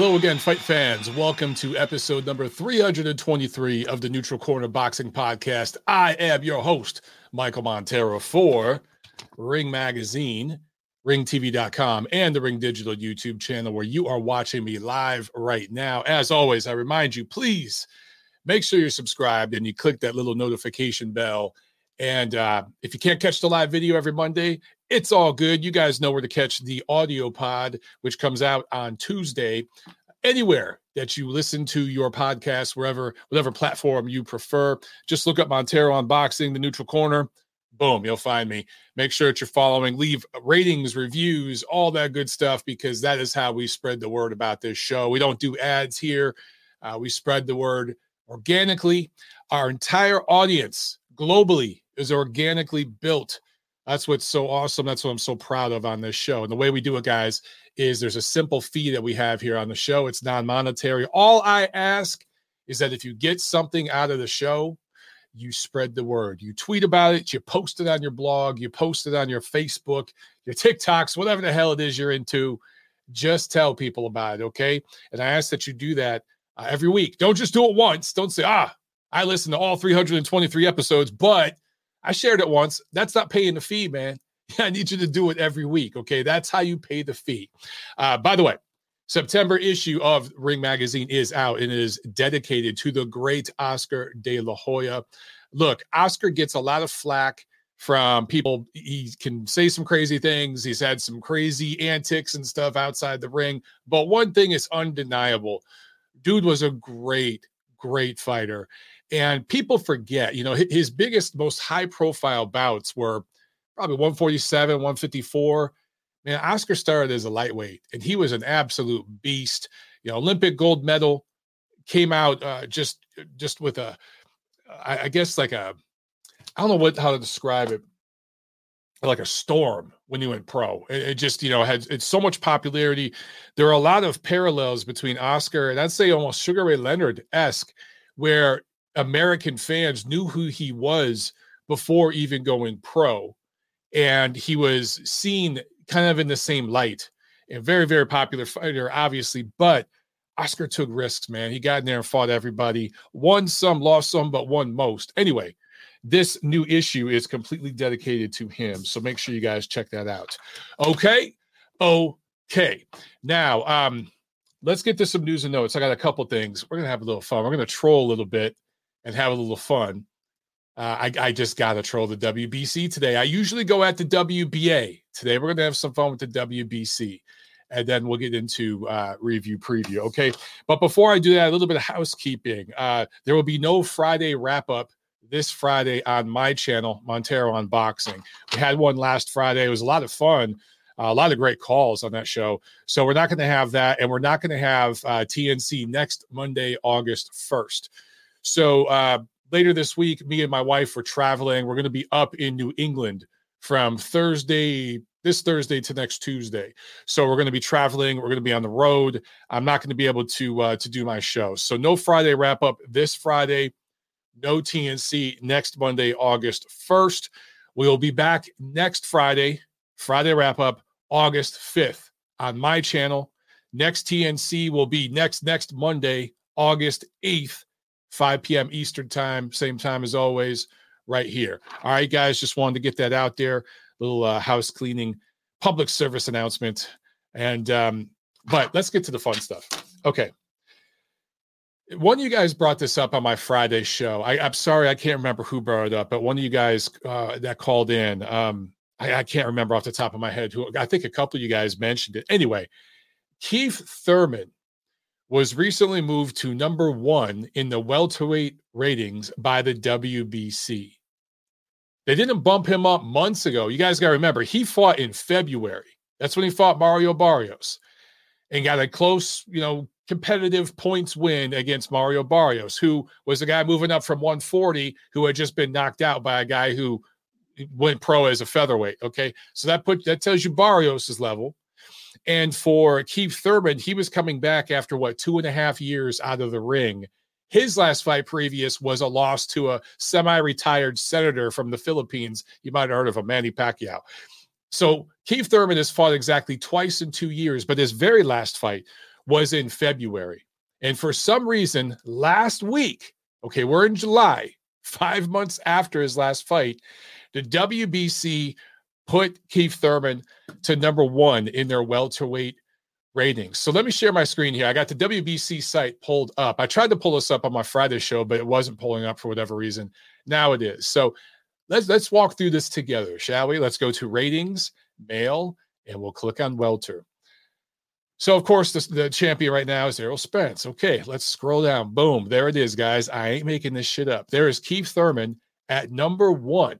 Hello again, fight fans. Welcome to episode number 323 of the Neutral Corner Boxing Podcast. I am your host, Michael Montero for Ring Magazine, ringtv.com, and the Ring Digital YouTube channel where you are watching me live right now. As always, I remind you, please make sure you're subscribed and you click that little notification bell. And uh, if you can't catch the live video every Monday, it's all good. You guys know where to catch the audio pod, which comes out on Tuesday. Anywhere that you listen to your podcast, wherever, whatever platform you prefer, just look up Montero On Boxing, the neutral corner. Boom, you'll find me. Make sure that you're following, leave ratings, reviews, all that good stuff, because that is how we spread the word about this show. We don't do ads here, uh, we spread the word organically. Our entire audience globally is organically built that's what's so awesome. That's what I'm so proud of on this show. And the way we do it, guys, is there's a simple fee that we have here on the show. It's non monetary. All I ask is that if you get something out of the show, you spread the word. You tweet about it, you post it on your blog, you post it on your Facebook, your TikToks, whatever the hell it is you're into. Just tell people about it, okay? And I ask that you do that uh, every week. Don't just do it once. Don't say, ah, I listened to all 323 episodes, but I shared it once. That's not paying the fee, man. I need you to do it every week. Okay. That's how you pay the fee. Uh, by the way, September issue of Ring Magazine is out and is dedicated to the great Oscar de la Hoya. Look, Oscar gets a lot of flack from people. He can say some crazy things. He's had some crazy antics and stuff outside the ring. But one thing is undeniable dude was a great, great fighter. And people forget, you know, his biggest, most high profile bouts were probably 147, 154. Man, Oscar started as a lightweight and he was an absolute beast. You know, Olympic gold medal came out uh, just just with a, I, I guess like a, I don't know what how to describe it, like a storm when he went pro. It, it, just, you know, had it's so much popularity. There are a lot of parallels between Oscar and I'd say almost Sugar Ray Leonard esque, where American fans knew who he was before even going pro. And he was seen kind of in the same light. A very, very popular fighter, obviously, but Oscar took risks, man. He got in there and fought everybody, won some, lost some, but won most. Anyway, this new issue is completely dedicated to him. So make sure you guys check that out. Okay. Okay. Now, um, let's get to some news and notes. I got a couple things. We're gonna have a little fun. We're gonna troll a little bit and have a little fun. Uh, I, I just got to troll the WBC today. I usually go at the WBA. Today, we're going to have some fun with the WBC. And then we'll get into uh, review preview. Okay. But before I do that, a little bit of housekeeping. Uh, there will be no Friday wrap up this Friday on my channel, Montero On Boxing. We had one last Friday. It was a lot of fun. Uh, a lot of great calls on that show. So we're not going to have that. And we're not going to have uh, TNC next Monday, August 1st. So uh, later this week, me and my wife were traveling. We're going to be up in New England from Thursday, this Thursday to next Tuesday. So we're going to be traveling. We're going to be on the road. I'm not going to be able to uh, to do my show. So no Friday wrap up this Friday. No TNC next Monday, August 1st. We will be back next Friday, Friday wrap up, August 5th on my channel. Next TNC will be next next Monday, August 8th 5 p.m. Eastern time, same time as always, right here. All right, guys, just wanted to get that out there. Little uh, house cleaning public service announcement. And, um, but let's get to the fun stuff. Okay. One of you guys brought this up on my Friday show. I, am sorry, I can't remember who brought it up, but one of you guys uh, that called in, um, I, I can't remember off the top of my head who. I think a couple of you guys mentioned it. Anyway, Keith Thurman was recently moved to number one in the welterweight ratings by the WBC. They didn't bump him up months ago. You guys got to remember, he fought in February. That's when he fought Mario Barrios and got a close, you know, competitive points win against Mario Barrios, who was the guy moving up from 140 who had just been knocked out by a guy who went pro as a featherweight. Okay. So that put that tells you Barrios's level. And for Keith Thurman, he was coming back after what two and a half years out of the ring. His last fight previous was a loss to a semi-retired senator from the Philippines. You might have heard of him, Manny Pacquiao. So Keith Thurman has fought exactly twice in two years, but his very last fight was in February. And for some reason, last week, okay, we're in July, five months after his last fight, the WBC put Keith Thurman to number one in their welterweight ratings. So let me share my screen here. I got the WBC site pulled up. I tried to pull this up on my Friday show, but it wasn't pulling up for whatever reason. Now it is. So let's let's walk through this together, shall we? Let's go to ratings, male, and we'll click on welter. So of course the, the champion right now is Errol Spence. Okay, let's scroll down. Boom, there it is, guys. I ain't making this shit up. There is Keith Thurman at number one.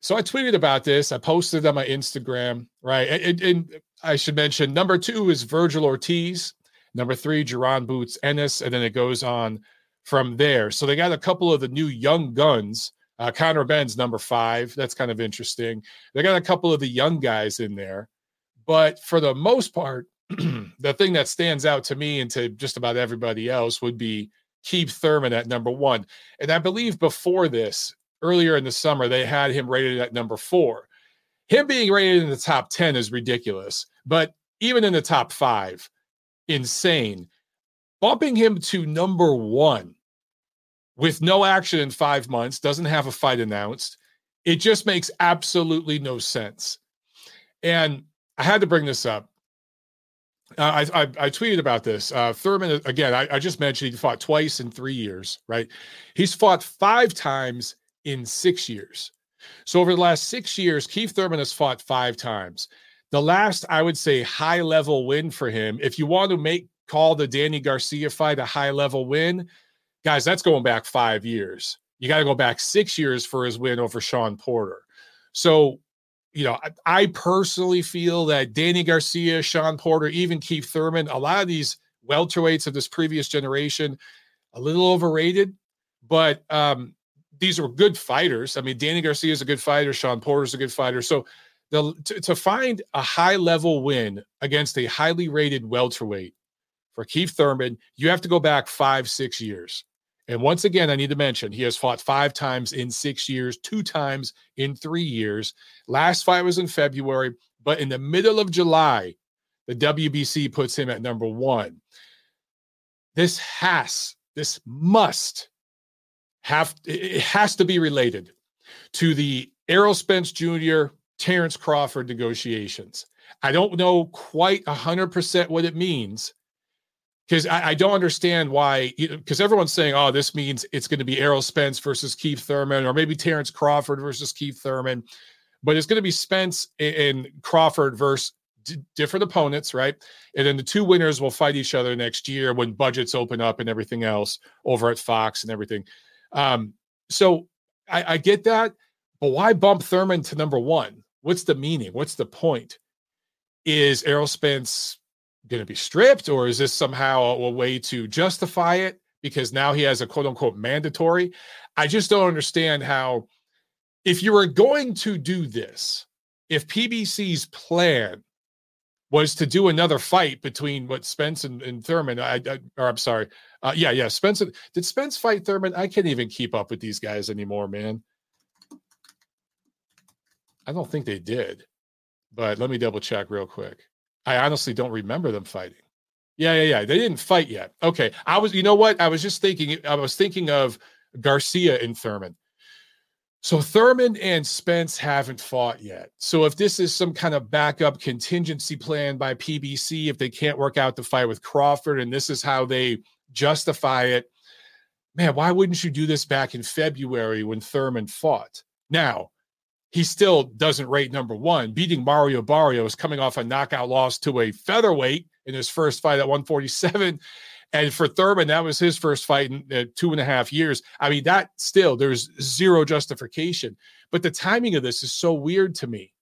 So I tweeted about this. I posted on my Instagram, right? And, and I should mention number two is Vergil Ortiz, number three, Jaron Boots Ennis, and then it goes on from there. So they got a couple of the new young guns. Uh, Conor Benn's number five. That's kind of interesting. They got a couple of the young guys in there. But for the most part, the thing that stands out to me and to just about everybody else would be Keith Thurman at number one. And I believe before this, earlier in the summer, they had him rated at number four. Him being rated in the top 10 is ridiculous, but even in the top five, insane. Bumping him to number one with no action in five months, doesn't have a fight announced. It just makes absolutely no sense. And I had to bring this up. Uh, I, I, I tweeted about this. Uh, Thurman again. I, I just mentioned he fought twice in three years. Right, he's fought five times in six years. So over the last six years, Keith Thurman has fought five times. The last, I would say, high level win for him. If you want to make call the Danny Garcia fight a high level win, guys, that's going back five years. You got to go back six years for his win over Sean Porter. So, you know, I, I personally feel that Danny Garcia, Sean Porter, even Keith Thurman, a lot of these welterweights of this previous generation, a little overrated. But um, these are good fighters. I mean, Danny Garcia is a good fighter. Sean Porter is a good fighter. So the, to, to find a high level win against a highly rated welterweight for Keith Thurman, you have to go back five, six years. And once again, I need to mention he has fought five times in six years, two times in three years. Last fight was in February, but in the middle of July, the WBC puts him at number one. This has, this must have it has to be related to the Errol Spence Jr. Terrence Crawford negotiations. I don't know quite hundred percent what it means because I, I, don't understand why. Because everyone's saying, "Oh, this means it's going to be Errol Spence versus Keith Thurman, or maybe Terrence Crawford versus Keith Thurman," but it's going to be Spence and Crawford versus d- different opponents, right? And then the two winners will fight each other next year when budgets open up and everything else over at Fox and everything. Um, so I, I get that, but why bump Thurman to number one? What's the meaning? What's the point? Is Errol Spence going to be stripped, or is this somehow a, a way to justify it because now he has a quote unquote mandatory? I just don't understand how, if you were going to do this, if PBC's plan was to do another fight between what Spence and, and Thurman. I, I, or I'm sorry, uh, yeah, yeah. Spence did Spence fight Thurman? I can't even keep up with these guys anymore, man. I don't think they did, but let me double check real quick. I honestly don't remember them fighting. Yeah, yeah, yeah. They didn't fight yet. Okay, I was. You know what? I was just thinking. I was thinking of Garcia and Thurman. So Thurman and Spence haven't fought yet. So if this is some kind of backup contingency plan by PBC, if they can't work out the fight with Crawford, and this is how they justify it, man, why wouldn't you do this back in February when Thurman fought? Now, he still doesn't rate number one. Beating Mario Barrios coming off a knockout loss to a featherweight in his first fight at 147 and for Thurman, that was his first fight in uh, two and a half years. I mean, that still, there's zero justification. But the timing of this is so weird to me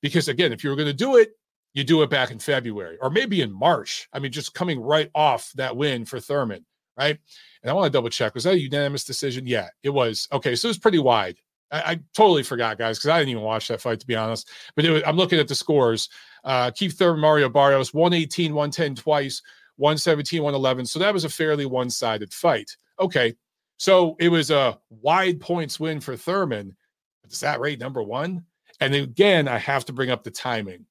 because, again, if you were going to do it, you do it back in February or maybe in March. I mean, just coming right off that win for Thurman, right? And I want to double check. Was that a unanimous decision? Yeah, it was. Okay, so it was pretty wide. I, I totally forgot, guys, because I didn't even watch that fight to be honest. But was, I'm looking at the scores. Uh, Keith Thurman, Mario Barrios, 118, 110 twice. 117, 111. So that was a fairly one sided fight. Okay. So it was a wide points win for Thurman. Is that rate number one? And again, I have to bring up the timing.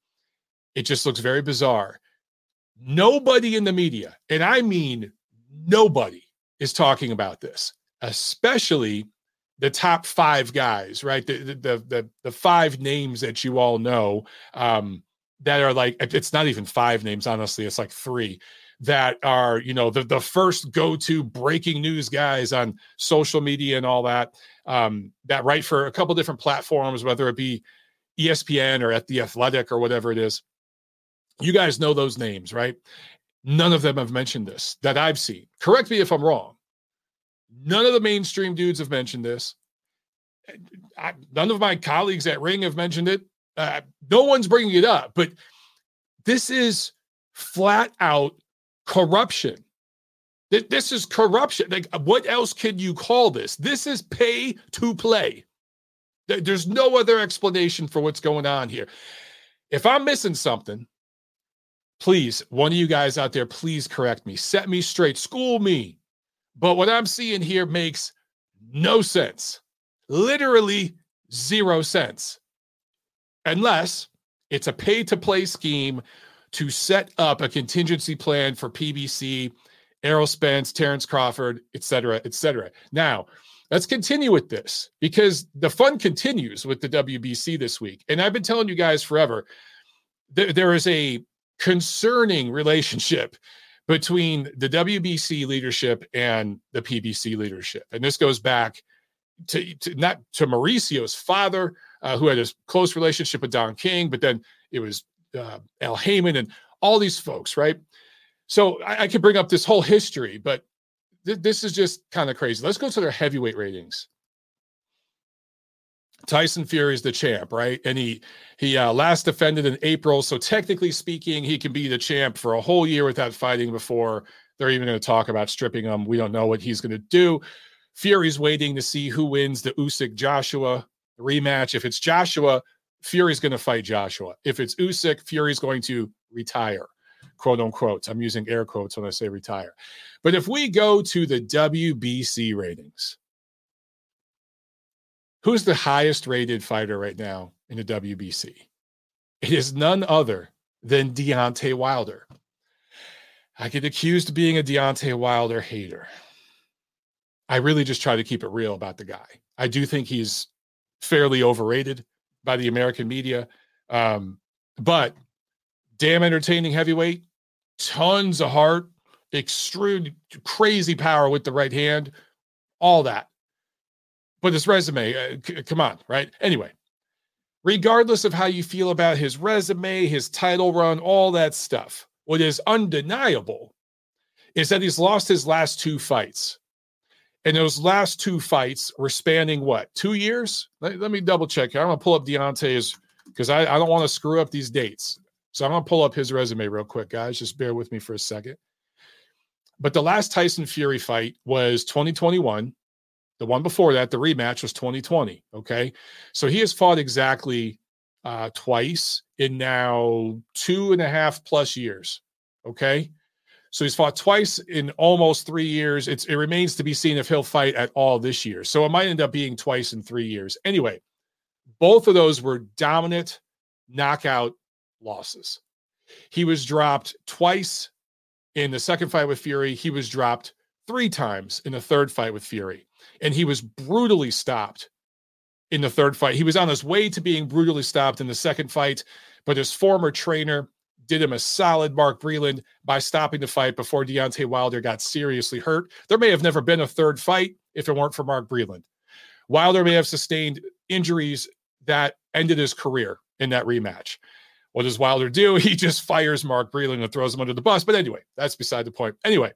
It just looks very bizarre. Nobody in the media, and I mean nobody, is talking about this, especially the top five guys, right? The the the, the five names that you all know um, that are like it's not even five names, honestly, it's like three that are you know the the first go to breaking news guys on social media and all that um, that write for a couple different platforms, whether it be ESPN or at the Athletic or whatever it is. You guys know those names, right? None of them have mentioned this that I've seen. Correct me if I'm wrong. None of the mainstream dudes have mentioned this. I, none of my colleagues at Ring have mentioned it. Uh, no one's bringing it up, but this is flat out corruption. This is corruption. Like, what else can you call this? This is pay to play. There's no other explanation for what's going on here. If I'm missing something, please, one of you guys out there, please correct me, set me straight, school me. But what I'm seeing here makes no sense. Literally zero sense. Unless it's a pay to play scheme to set up a contingency plan for PBC, Errol Spence, Terrence Crawford, et cetera, et cetera. Now, let's continue with this because the fun continues with the WBC this week. And I've been telling you guys forever th- there is a concerning relationship between the WBC leadership and the PBC leadership. And this goes back to, to not to Mauricio's father, uh, who had a close relationship with Don King, but then it was uh, Al Haymon and all these folks, right? So I, I could bring up this whole history, but th- this is just kind of crazy. Let's go to their heavyweight ratings. Tyson Fury is the champ, right? And he he uh, last defended in April, so technically speaking, he can be the champ for a whole year without fighting before they're even going to talk about stripping him. We don't know what he's going to do. Fury's waiting to see who wins the Usyk Joshua rematch. If it's Joshua, Fury's going to fight Joshua. If it's Usyk, Fury's going to retire, quote unquote. I'm using air quotes when I say retire. But if we go to the WBC ratings, who's the highest rated fighter right now in the WBC? It is none other than Deontay Wilder. I get accused of being a Deontay Wilder hater. I really just try to keep it real about the guy. I do think he's fairly overrated by the American media. Um, but damn entertaining heavyweight, tons of heart, extreme crazy power with the right hand, all that. But his resume, uh, c- come on, right? Anyway, regardless of how you feel about his resume, his title run, all that stuff, what is undeniable is that he's lost his last two fights. And those last two fights were spanning what, two years? Let, let me double check here. I'm going to pull up Deontay's because I, I don't want to screw up these dates. So I'm going to pull up his resume real quick, guys. Just bear with me for a second. But the last Tyson Fury fight was 2021. The one before that, the rematch was 2020. Okay. So he has fought exactly uh, twice in now two and a half plus years. Okay. So he's fought twice in almost three years. It's, it remains to be seen if he'll fight at all this year. So it might end up being twice in three years. Anyway, both of those were dominant knockout losses. He was dropped twice in the second fight with Fury. He was dropped three times in the third fight with Fury. And he was brutally stopped in the third fight. He was on his way to being brutally stopped in the second fight, but his former trainer did him a solid, Mark Breland, by stopping the fight before Deontay Wilder got seriously hurt. There may have never been a third fight if it weren't for Mark Breland. Wilder may have sustained injuries that ended his career in that rematch. What does Wilder do? He just fires Mark Breland and throws him under the bus. But anyway, that's beside the point. Anyway,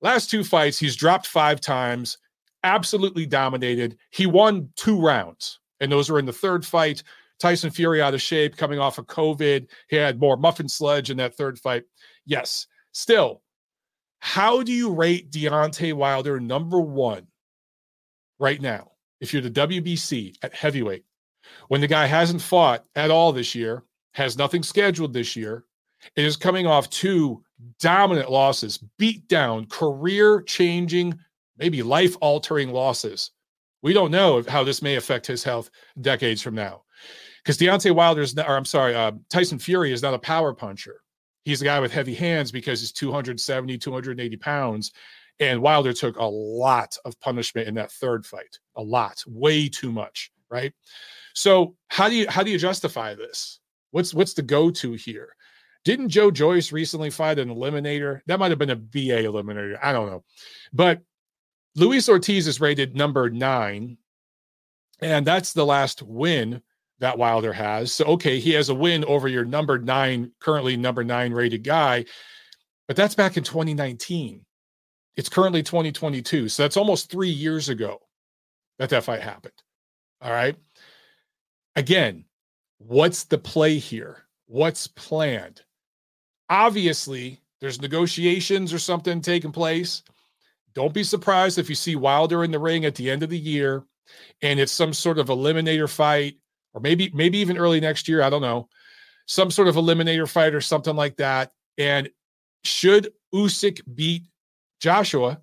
last two fights, he's dropped five times, absolutely dominated. He won two rounds, and those were in the third fight. Tyson Fury out of shape, coming off of COVID. He had more muffin sludge in that third fight. Yes. Still, how do you rate Deontay Wilder number one right now? If you're the WBC at heavyweight, when the guy hasn't fought at all this year, has nothing scheduled this year, and is coming off two dominant losses, beat down, career changing, maybe life altering losses. We don't know how this may affect his health decades from now because Deontay Wilder's, not, or I'm sorry, uh, Tyson Fury is not a power puncher. he's a guy with heavy hands because he's 270, 280 pounds. And Wilder took a lot of punishment in that third fight, a lot, way too much, right? So how do you how do you justify this? What's what's the go-to here? Didn't Joe Joyce recently fight an eliminator? That might have been a BA eliminator. I don't know. But Luis Ortiz is rated number nine, and that's the last win that Wilder has. So, okay, he has a win over your number nine, currently number nine rated guy, but that's back in 2019. It's currently 2022. So that's almost three years ago that that fight happened. All right. Again, what's the play here? What's planned? Obviously, there's negotiations or something taking place. Don't be surprised if you see Wilder in the ring at the end of the year and it's some sort of eliminator fight or maybe maybe even early next year, I don't know. Some sort of eliminator fight or something like that. And should Usyk beat Joshua,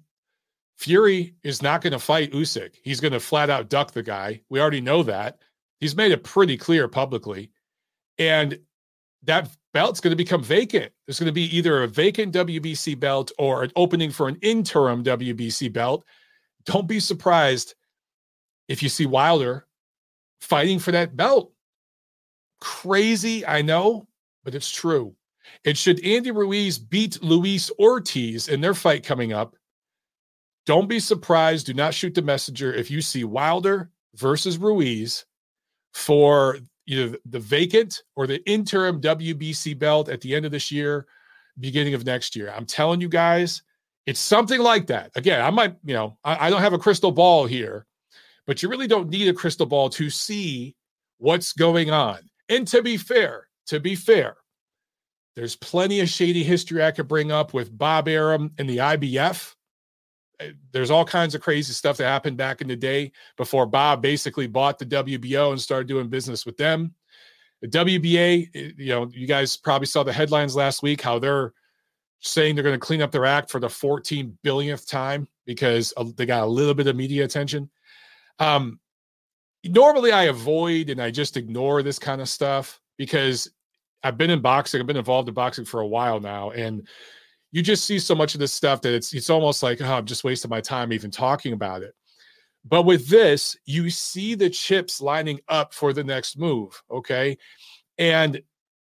Fury is not going to fight Usyk. He's going to flat out duck the guy. We already know that. He's made it pretty clear publicly. And that belt's going to become vacant. There's going to be either a vacant WBC belt or an opening for an interim WBC belt. Don't be surprised if you see Wilder fighting for that belt. Crazy, I know, but it's true. And should Andy Ruiz beat Luis Ortiz in their fight coming up, don't be surprised. Do not shoot the messenger if you see Wilder versus Ruiz for either the vacant or the interim WBC belt at the end of this year, beginning of next year. I'm telling you guys, it's something like that. Again, I might, you know, I, I don't have a crystal ball here, but you really don't need a crystal ball to see what's going on. And to be fair, to be fair, there's plenty of shady history I could bring up with Bob Arum and the IBF. Eh, there's all kinds of crazy stuff that happened back in the day before Bob basically bought the WBO and started doing business with them. The WBA, eh, you know, you guys probably saw the headlines last week how they're saying they're going to clean up their act for the 14 billionth time because they got a little bit of media attention. Um, normally, I avoid and I just ignore this kind of stuff because I've been in boxing. I've been involved in boxing for a while now, and you just see so much of this stuff that it's it's almost like oh, I'm just wasting my time even talking about it. But with this, you see the chips lining up for the next move. Okay, and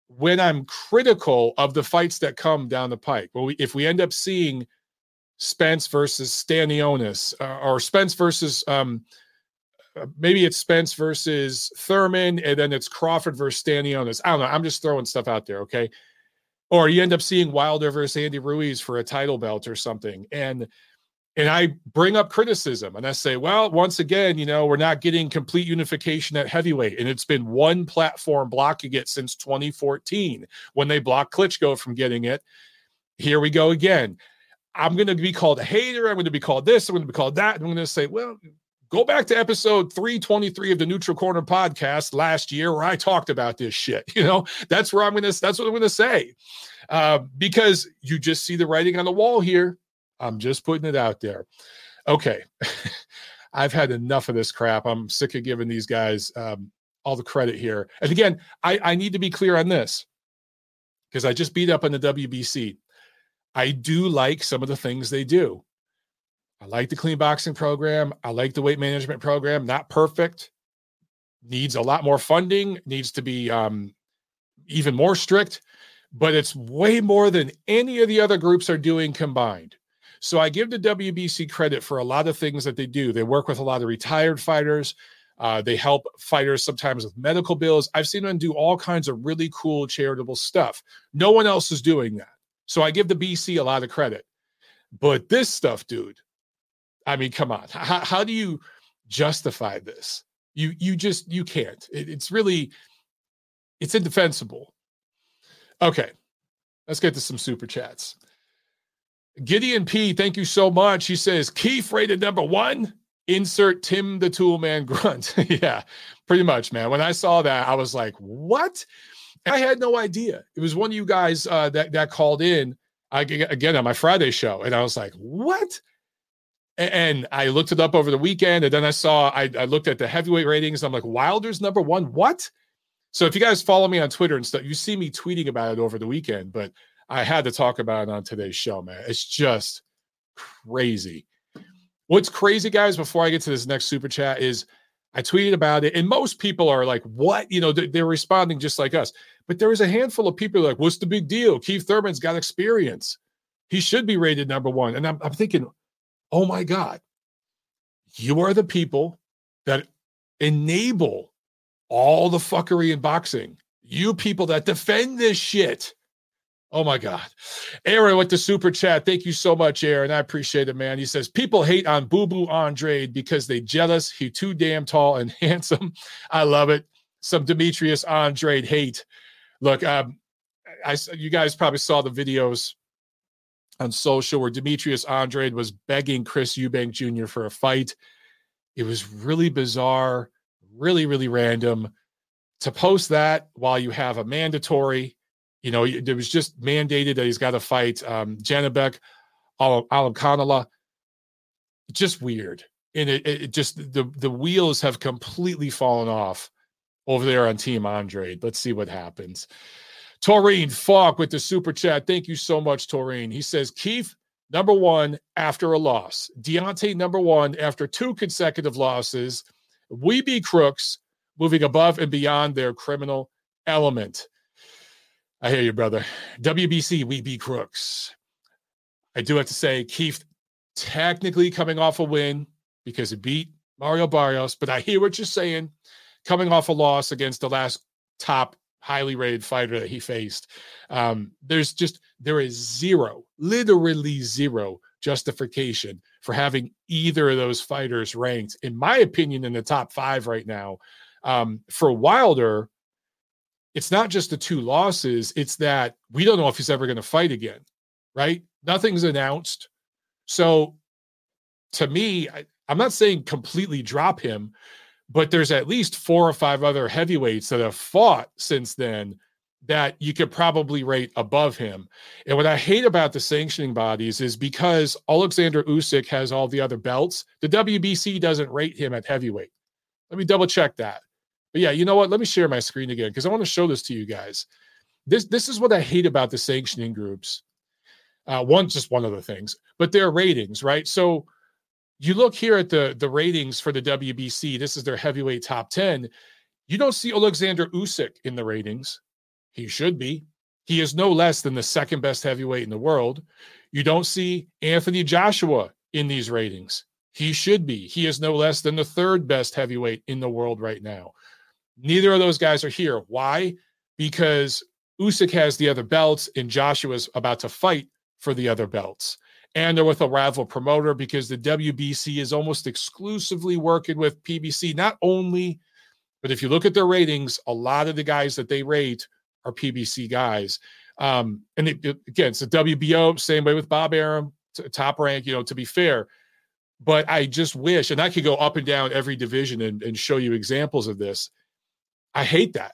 when I'm critical of the fights that come down the pike, well, we, if we end up seeing Spence versus Stanionis uh, or Spence versus um, maybe it's Spence versus Thurman, and then it's Crawford versus Stanionis. I don't know. I'm just throwing stuff out there, okay? Or you end up seeing Wilder versus Andy Ruiz for a title belt or something, and and I bring up criticism and I say, well, once again, you know, we're not getting complete unification at heavyweight, and it's been one platform blocking it since 2014 when they blocked Klitschko from getting it. Here we go again. I'm going to be called a hater. I'm going to be called this. I'm going to be called that. I'm going to say, well, go back to episode 323 of the neutral corner podcast last year where i talked about this shit you know? That's where i'm gonna that's what i'm gonna say. Uh, because you just see the writing on the wall here. I'm just putting it out there. Okay. I've had enough of this crap. I'm sick of giving these guys um, all the credit here. And again i, I need to be clear on this because i just beat up on the wbc i do like some of the things they do I like the clean boxing program. I like the weight management program. Not perfect. Needs a lot more funding. Needs to be um, even more strict, but it's way more than any of the other groups are doing combined. So I give the WBC credit for a lot of things that they do. They work with a lot of retired fighters. Uh, they help fighters sometimes with medical bills. I've seen them do all kinds of really cool charitable stuff. No one else is doing that. So I give the BC a lot of credit. But this stuff, dude, I mean, come on. How, how do you justify this? You you just you can't. It, it's really it's indefensible. Okay, let's get to some super chats. Gideon P, thank you so much. He says Keith rated number one. Insert Tim the Toolman grunt. yeah, pretty much, man. When I saw that, I was like, "What?" I had no idea. It was one of you guys uh, that that called in I, again on my Friday show, and I was like, "What?" And I looked it up over the weekend, and then I saw I, I looked at the heavyweight ratings. I'm like, Wilder's number one. What? So if you guys follow me on Twitter and stuff, you see me tweeting about it over the weekend. But I had to talk about it on today's show, man. It's just crazy. What's crazy, guys, before I get to this next super chat is I tweeted about it, and most people are like, What? You know, they're, responding just like us. But there was a handful of people like, What's the big deal? Keith Thurman's got experience. He should be rated number one. And I'm, I'm thinking, Oh my God, you are the people that enable all the fuckery in boxing. You people that defend this shit. Oh my God. Aaron with the super chat. Thank you so much, Aaron. I appreciate it, man. He says people hate on Boo Boo Andrade because they jealous. He too damn tall and handsome. I love it. Some Demetrius Andrade hate. Look, um, I you guys probably saw the videos on social where Demetrius Andrade was begging Chris Eubank Jr. for a fight. It was really bizarre, really, really random. To post that while you have a mandatory you know, it was just mandated that he's got to fight um, Janibek Alimkhanuly. Just weird. And it, it, just the the wheels have completely fallen off over there on Team Andre. Let's see what happens. Taurine Falk with the super chat. Thank you so much, Taurine. He says, Keith, number one after a loss. Deontay, number one after two consecutive losses. We be crooks, moving above and beyond their criminal element. I hear you, brother. WBC, we be crooks. I do have to say, Keith technically coming off a win because he beat Mario Barrios, but I hear what you're saying. Coming off a loss against the last top highly rated fighter that he faced. Um, there's just there is zero, literally zero justification for having either of those fighters ranked, in my opinion, in the top five right now. Um, for Wilder, it's not just the two losses, it's that we don't know if he's ever going to fight again, right? Nothing's announced. So to me, I, I'm not saying completely drop him, but there's at least four or five other heavyweights that have fought since then that you could probably rate above him. And what I hate about the sanctioning bodies is because Alexander Usyk has all the other belts, the WBC doesn't rate him at heavyweight. Let me double check that. But yeah, you know what? Let me share my screen again because I want to show this to you guys. This this is what I hate about the sanctioning groups. Uh, one, just one of the things, but their ratings, right? So you look here at the the ratings for the WBC. This is their heavyweight top ten. You don't see Alexander Usyk in the ratings. He should be. He is no less than the second best heavyweight in the world. You don't see Anthony Joshua in these ratings. He should be. He is no less than the third best heavyweight in the world right now. Neither of those guys are here. Why? Because Usyk has the other belts and Joshua's about to fight for the other belts. And they're with a rival promoter because the WBC is almost exclusively working with PBC. Not only, but if you look at their ratings, a lot of the guys that they rate are PBC guys. Um, and it, it, again, it's the WBO, same way with Bob Arum, top rank, you know, to be fair. But I just wish, and I could go up and down every division and, and show you examples of this I hate that.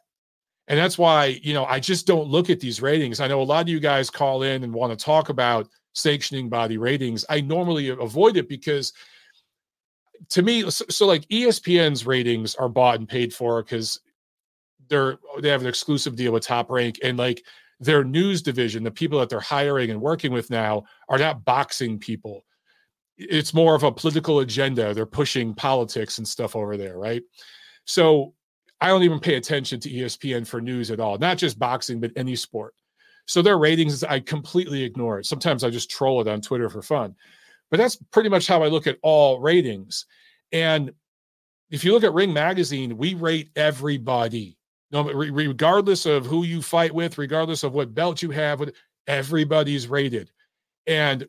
And that's why, you know, I just don't look at these ratings. I know a lot of you guys call in and want to talk about sanctioning body ratings. I normally avoid it because to me, so, so like ESPN's ratings are bought and paid for because they're they have an exclusive deal with top rank and like their news division, the people that they're hiring and working with now are not boxing people. It's more of a political agenda. They're pushing politics and stuff over there, right? So I don't even pay attention to ESPN for news at all, not just boxing, but any sport. So their ratings, I completely ignore it. Sometimes I just troll it on Twitter for fun. But that's pretty much how I look at all ratings. And if you look at Ring Magazine, we rate everybody. No, regardless of who you fight with, regardless of what belt you have, everybody's rated. And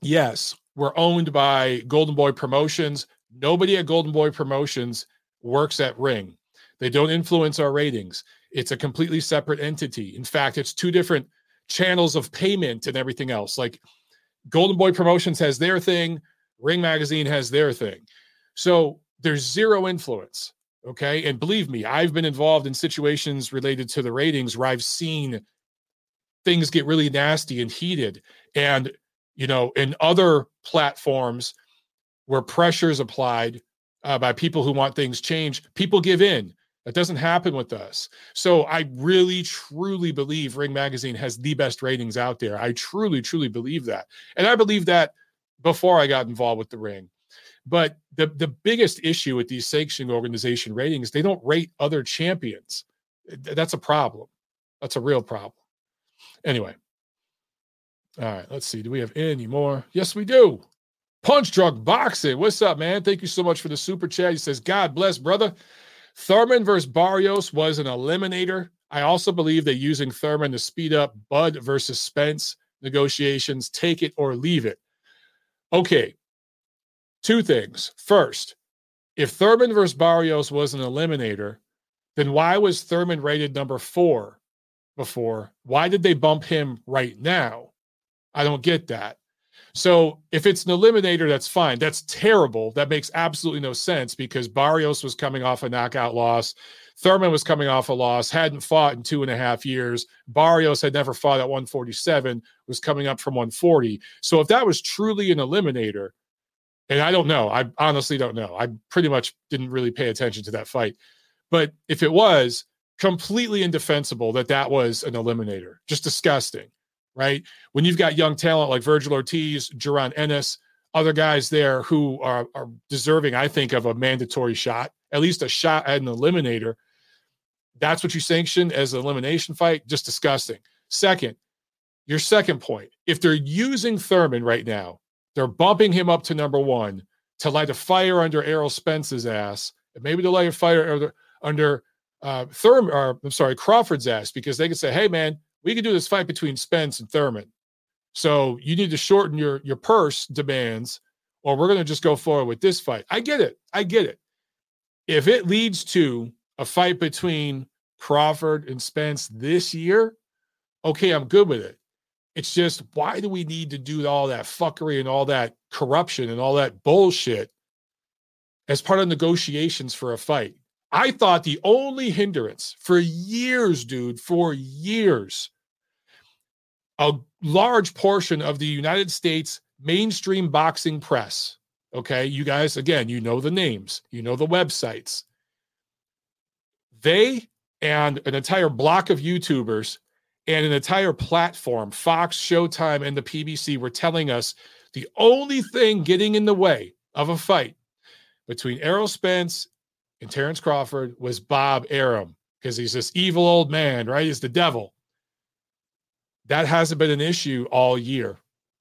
yes, we're owned by Golden Boy Promotions. Nobody at Golden Boy Promotions works at Ring. They don't influence our ratings. It's a completely separate entity. In fact, it's two different channels of payment and everything else. Like Golden Boy Promotions has their thing, Ring Magazine has their thing. So there's zero influence. Okay. And believe me, I've been involved in situations related to the ratings where I've seen things get really nasty and heated. And, you know, in other platforms where pressure is applied, uh, by people who want things changed, people give in. That doesn't happen with us. So I really, truly believe Ring Magazine has the best ratings out there. I truly, truly believe that. And I believe that before I got involved with the ring. But the, the biggest issue with these sanctioning organization ratings, they don't rate other champions. That's a problem. That's a real problem. Anyway. All right, let's see. Do we have any more? Yes, we do. Punch Drug Boxing. What's up, man? Thank you so much for the super chat. He says, God bless, brother. Thurman versus Barrios was an eliminator. I also believe that using Thurman to speed up Bud versus Spence negotiations, take it or leave it. Okay, two things. First, if Thurman versus Barrios was an eliminator, then why was Thurman rated number four before? Why did they bump him right now? I don't get that. So if it's an eliminator, that's fine. That's terrible. That makes absolutely no sense because Barrios was coming off a knockout loss. Thurman was coming off a loss, hadn't fought in two and a half years. Barrios had never fought at 147, was coming up from 140. So if that was truly an eliminator, and I don't know, I honestly don't know. I pretty much didn't really pay attention to that fight. But if it was, completely indefensible that that was an eliminator, just disgusting right? When you've got young talent like Vergil Ortiz, Jaron Ennis, other guys there who are, are deserving, I think, of a mandatory shot, at least a shot at an eliminator. That's what you sanction as an elimination fight. Just disgusting. Second, your second point if they're using Thurman right now, they're bumping him up to number one to light a fire under Errol Spence's ass, and maybe to light a fire under, under uh, Thurman, or I'm sorry, Crawford's ass, because they can say, hey, man, we can do this fight between Spence and Thurman. So you need to shorten your your purse demands, or we're going to just go forward with this fight. I get it. I get it. If it leads to a fight between Crawford and Spence this year, okay, I'm good with it. It's just why do we need to do all that fuckery and all that corruption and all that bullshit as part of negotiations for a fight? I thought the only hindrance for years, dude, for years, a large portion of the United States mainstream boxing press, okay, you guys, again, you know the names, you know the websites. They and an entire block of YouTubers and an entire platform, Fox, Showtime, and the PBC, were telling us the only thing getting in the way of a fight between Errol Spence and Terrence Crawford was Bob Arum because he's this evil old man, right? He's the devil. That hasn't been an issue all year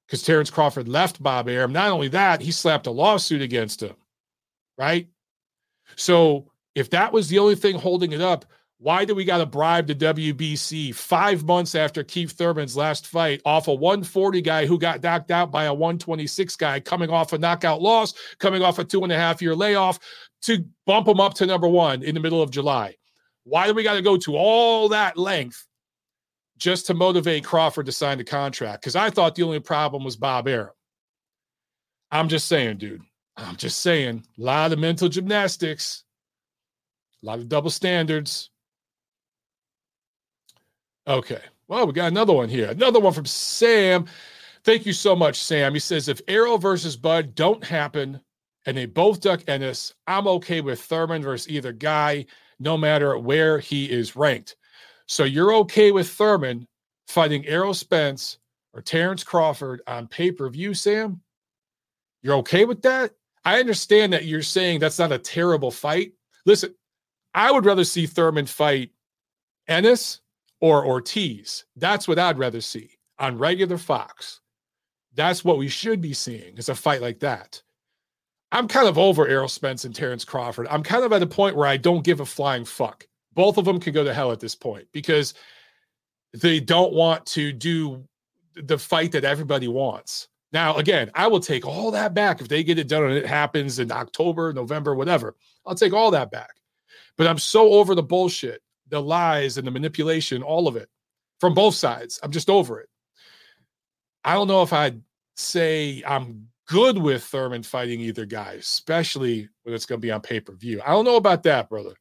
because Terrence Crawford left Bob Arum. Not only that, he slapped a lawsuit against him, right? So if that was the only thing holding it up, why do we got to bribe the WBC five months after Keith Thurman's last fight off a 140 guy who got knocked out by a 126 guy coming off a knockout loss, coming off a two and a half year layoff to bump him up to number one in the middle of July? Why do we got to go to all that length just to motivate Crawford to sign the contract? Because I thought the only problem was Bob Arum. I'm just saying, dude. I'm just saying. A lot of mental gymnastics, a lot of double standards Okay. Well, we got another one here. Another one from Sam. Thank you so much, Sam. He says if Errol versus Bud don't happen and they both duck Ennis, I'm okay with Thurman versus either guy, no matter where he is ranked. So you're okay with Thurman fighting Errol Spence or Terrence Crawford on pay per view, Sam? You're okay with that? I understand that you're saying that's not a terrible fight. Listen, I would rather see Thurman fight Ennis or Ortiz. That's what I'd rather see on regular Fox. That's what we should be seeing is a fight like that. I'm kind of over Errol Spence and Terrence Crawford. I'm kind of at a point where I don't give a flying fuck. Both of them can go to hell at this point because they don't want to do the fight that everybody wants. Now, again, I will take all that back if they get it done and it happens in October, November, whatever. I'll take all that back. But I'm so over the bullshit the lies and the manipulation, all of it from both sides. I'm just over it. I don't know if I'd say I'm good with Thurman fighting either guy, especially when it's going to be on pay per view. I don't know about that, brother.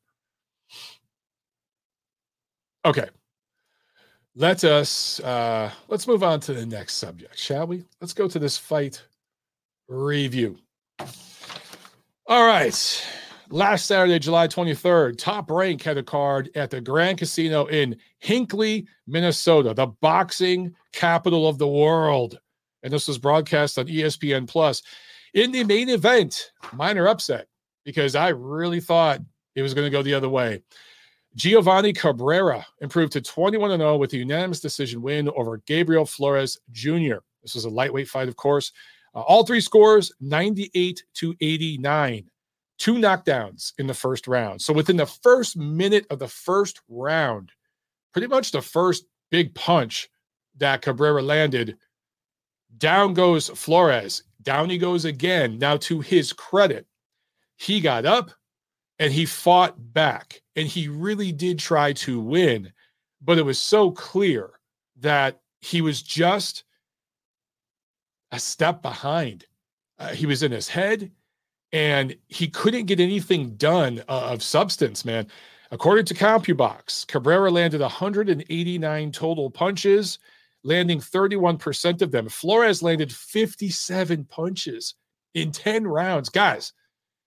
Okay. Let us uh let's move on to the next subject, shall we? Let's go to this fight review. All right. Last Saturday, July 23rd, Top Rank had a card at the Grand Casino in Hinckley, Minnesota, the boxing capital of the world. And this was broadcast on ESPN Plus. In the main event, minor upset because I really thought it was going to go the other way. Giovanni Cabrera improved to 21 0 with a unanimous decision win over Gabriel Flores Jr. This was a lightweight fight, of course. Uh, all three scores 98 to 89 two knockdowns in the first round. So within the first minute of the first round, pretty much the first big punch that Cabrera landed, down goes Flores. Down he goes again. Now, to his credit, he got up and he fought back and he really did try to win. But it was so clear that he was just a step behind. Uh, he was in his head and he couldn't get anything done uh, of substance, man. According to CompuBox, Cabrera landed 189 total punches, landing 31% of them. Flores landed 57 punches in 10 rounds. Guys,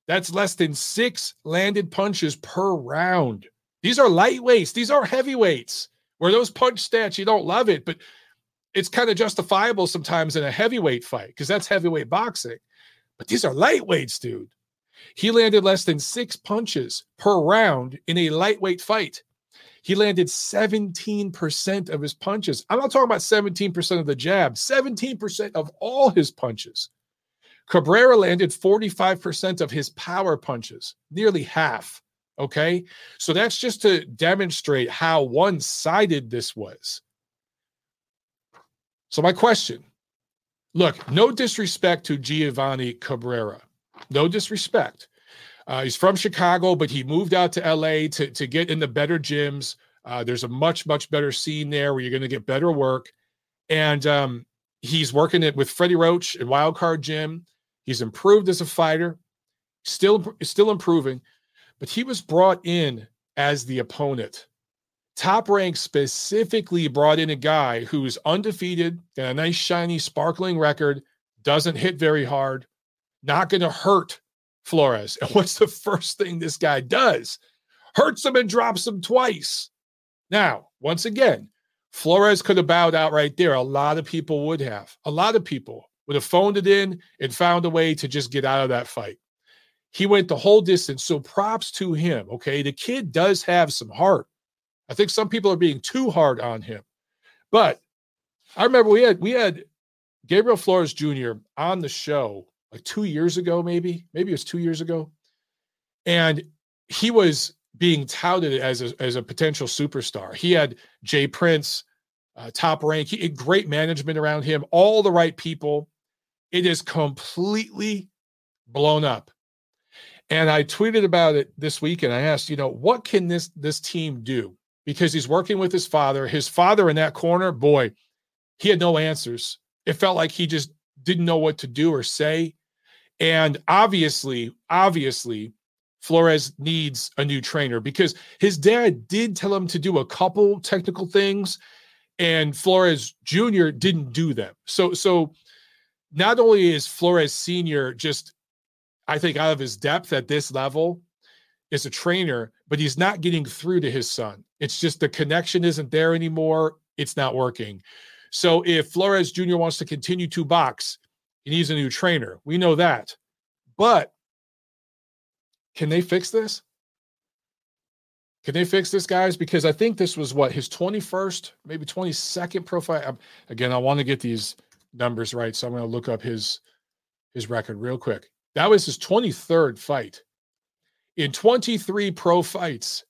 that's less than six landed punches per round. These are lightweights, these are heavyweights. Where those punch stats, you don't love it, but it's kind of justifiable sometimes in a heavyweight fight because that's heavyweight boxing. But these are lightweights, dude. He landed less than six punches per round in a lightweight fight. He landed 17% of his punches. I'm not talking about 17% of the jab, 17% of all his punches. Cabrera landed 45% of his power punches, nearly half. Okay. So that's just to demonstrate how one sided this was. So, my question Look, no disrespect to Giovanni Cabrera. No disrespect. Uh, he's from Chicago, but he moved out to LA to, to get in the better gyms. Uh, there's a much, much better scene there where you're going to get better work. And um, he's working it with Freddie Roach and Wildcard Gym. He's improved as a fighter, still, still improving, but he was brought in as the opponent Top Rank specifically brought in a guy who's undefeated, got a nice, shiny, sparkling record, doesn't hit very hard, not going to hurt Flores. And what's the first thing this guy does? Hurts him and drops him twice. Now, once again, Flores could have bowed out right there. A lot of people would have. A lot of people would have phoned it in and found a way to just get out of that fight. He went the whole distance. So props to him. Okay. The kid does have some heart. I think some people are being too hard on him. But I remember we had we had Gabriel Flores Jr. on the show like two years ago, maybe, maybe it was two years ago. And he was being touted as a, as a potential superstar. He had Jay Prince, uh, top rank, he great management around him, all the right people. It is completely blown up. And I tweeted about it this week and I asked, you know, what can this this team do? because he's working with his father. His father in that corner, boy, he had no answers. It felt like he just didn't know what to do or say. And obviously, obviously, Flores needs a new trainer because his dad did tell him to do a couple technical things and Flores Jr. didn't do them. So so not only is Flores Sr. just I think out of his depth at this level, is a trainer, but he's not getting through to his son. It's just the connection isn't there anymore. It's not working. So if Flores Jr. wants to continue to box, he needs a new trainer. We know that. But can they fix this? Can they fix this, guys? Because I think this was what his 21st, maybe 22nd profile. Um, again, I want to get these numbers right, so I'm going to look up his his record real quick. That was his 23rd fight. In 23 pro fights,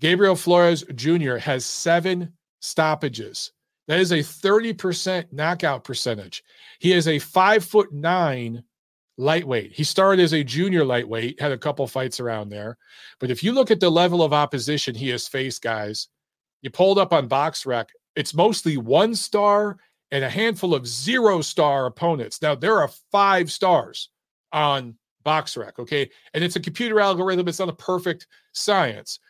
Gabriel Flores Jr. has seven stoppages. That is a 30% knockout percentage. He is a five foot nine lightweight. He started as a junior lightweight, had a couple fights around there. But if you look at the level of opposition he has faced, guys, you pulled up on BoxRec, it's mostly one star and a handful of zero star opponents. Now, there are five stars on BoxRec, okay? And it's a computer algorithm, it's not a perfect science.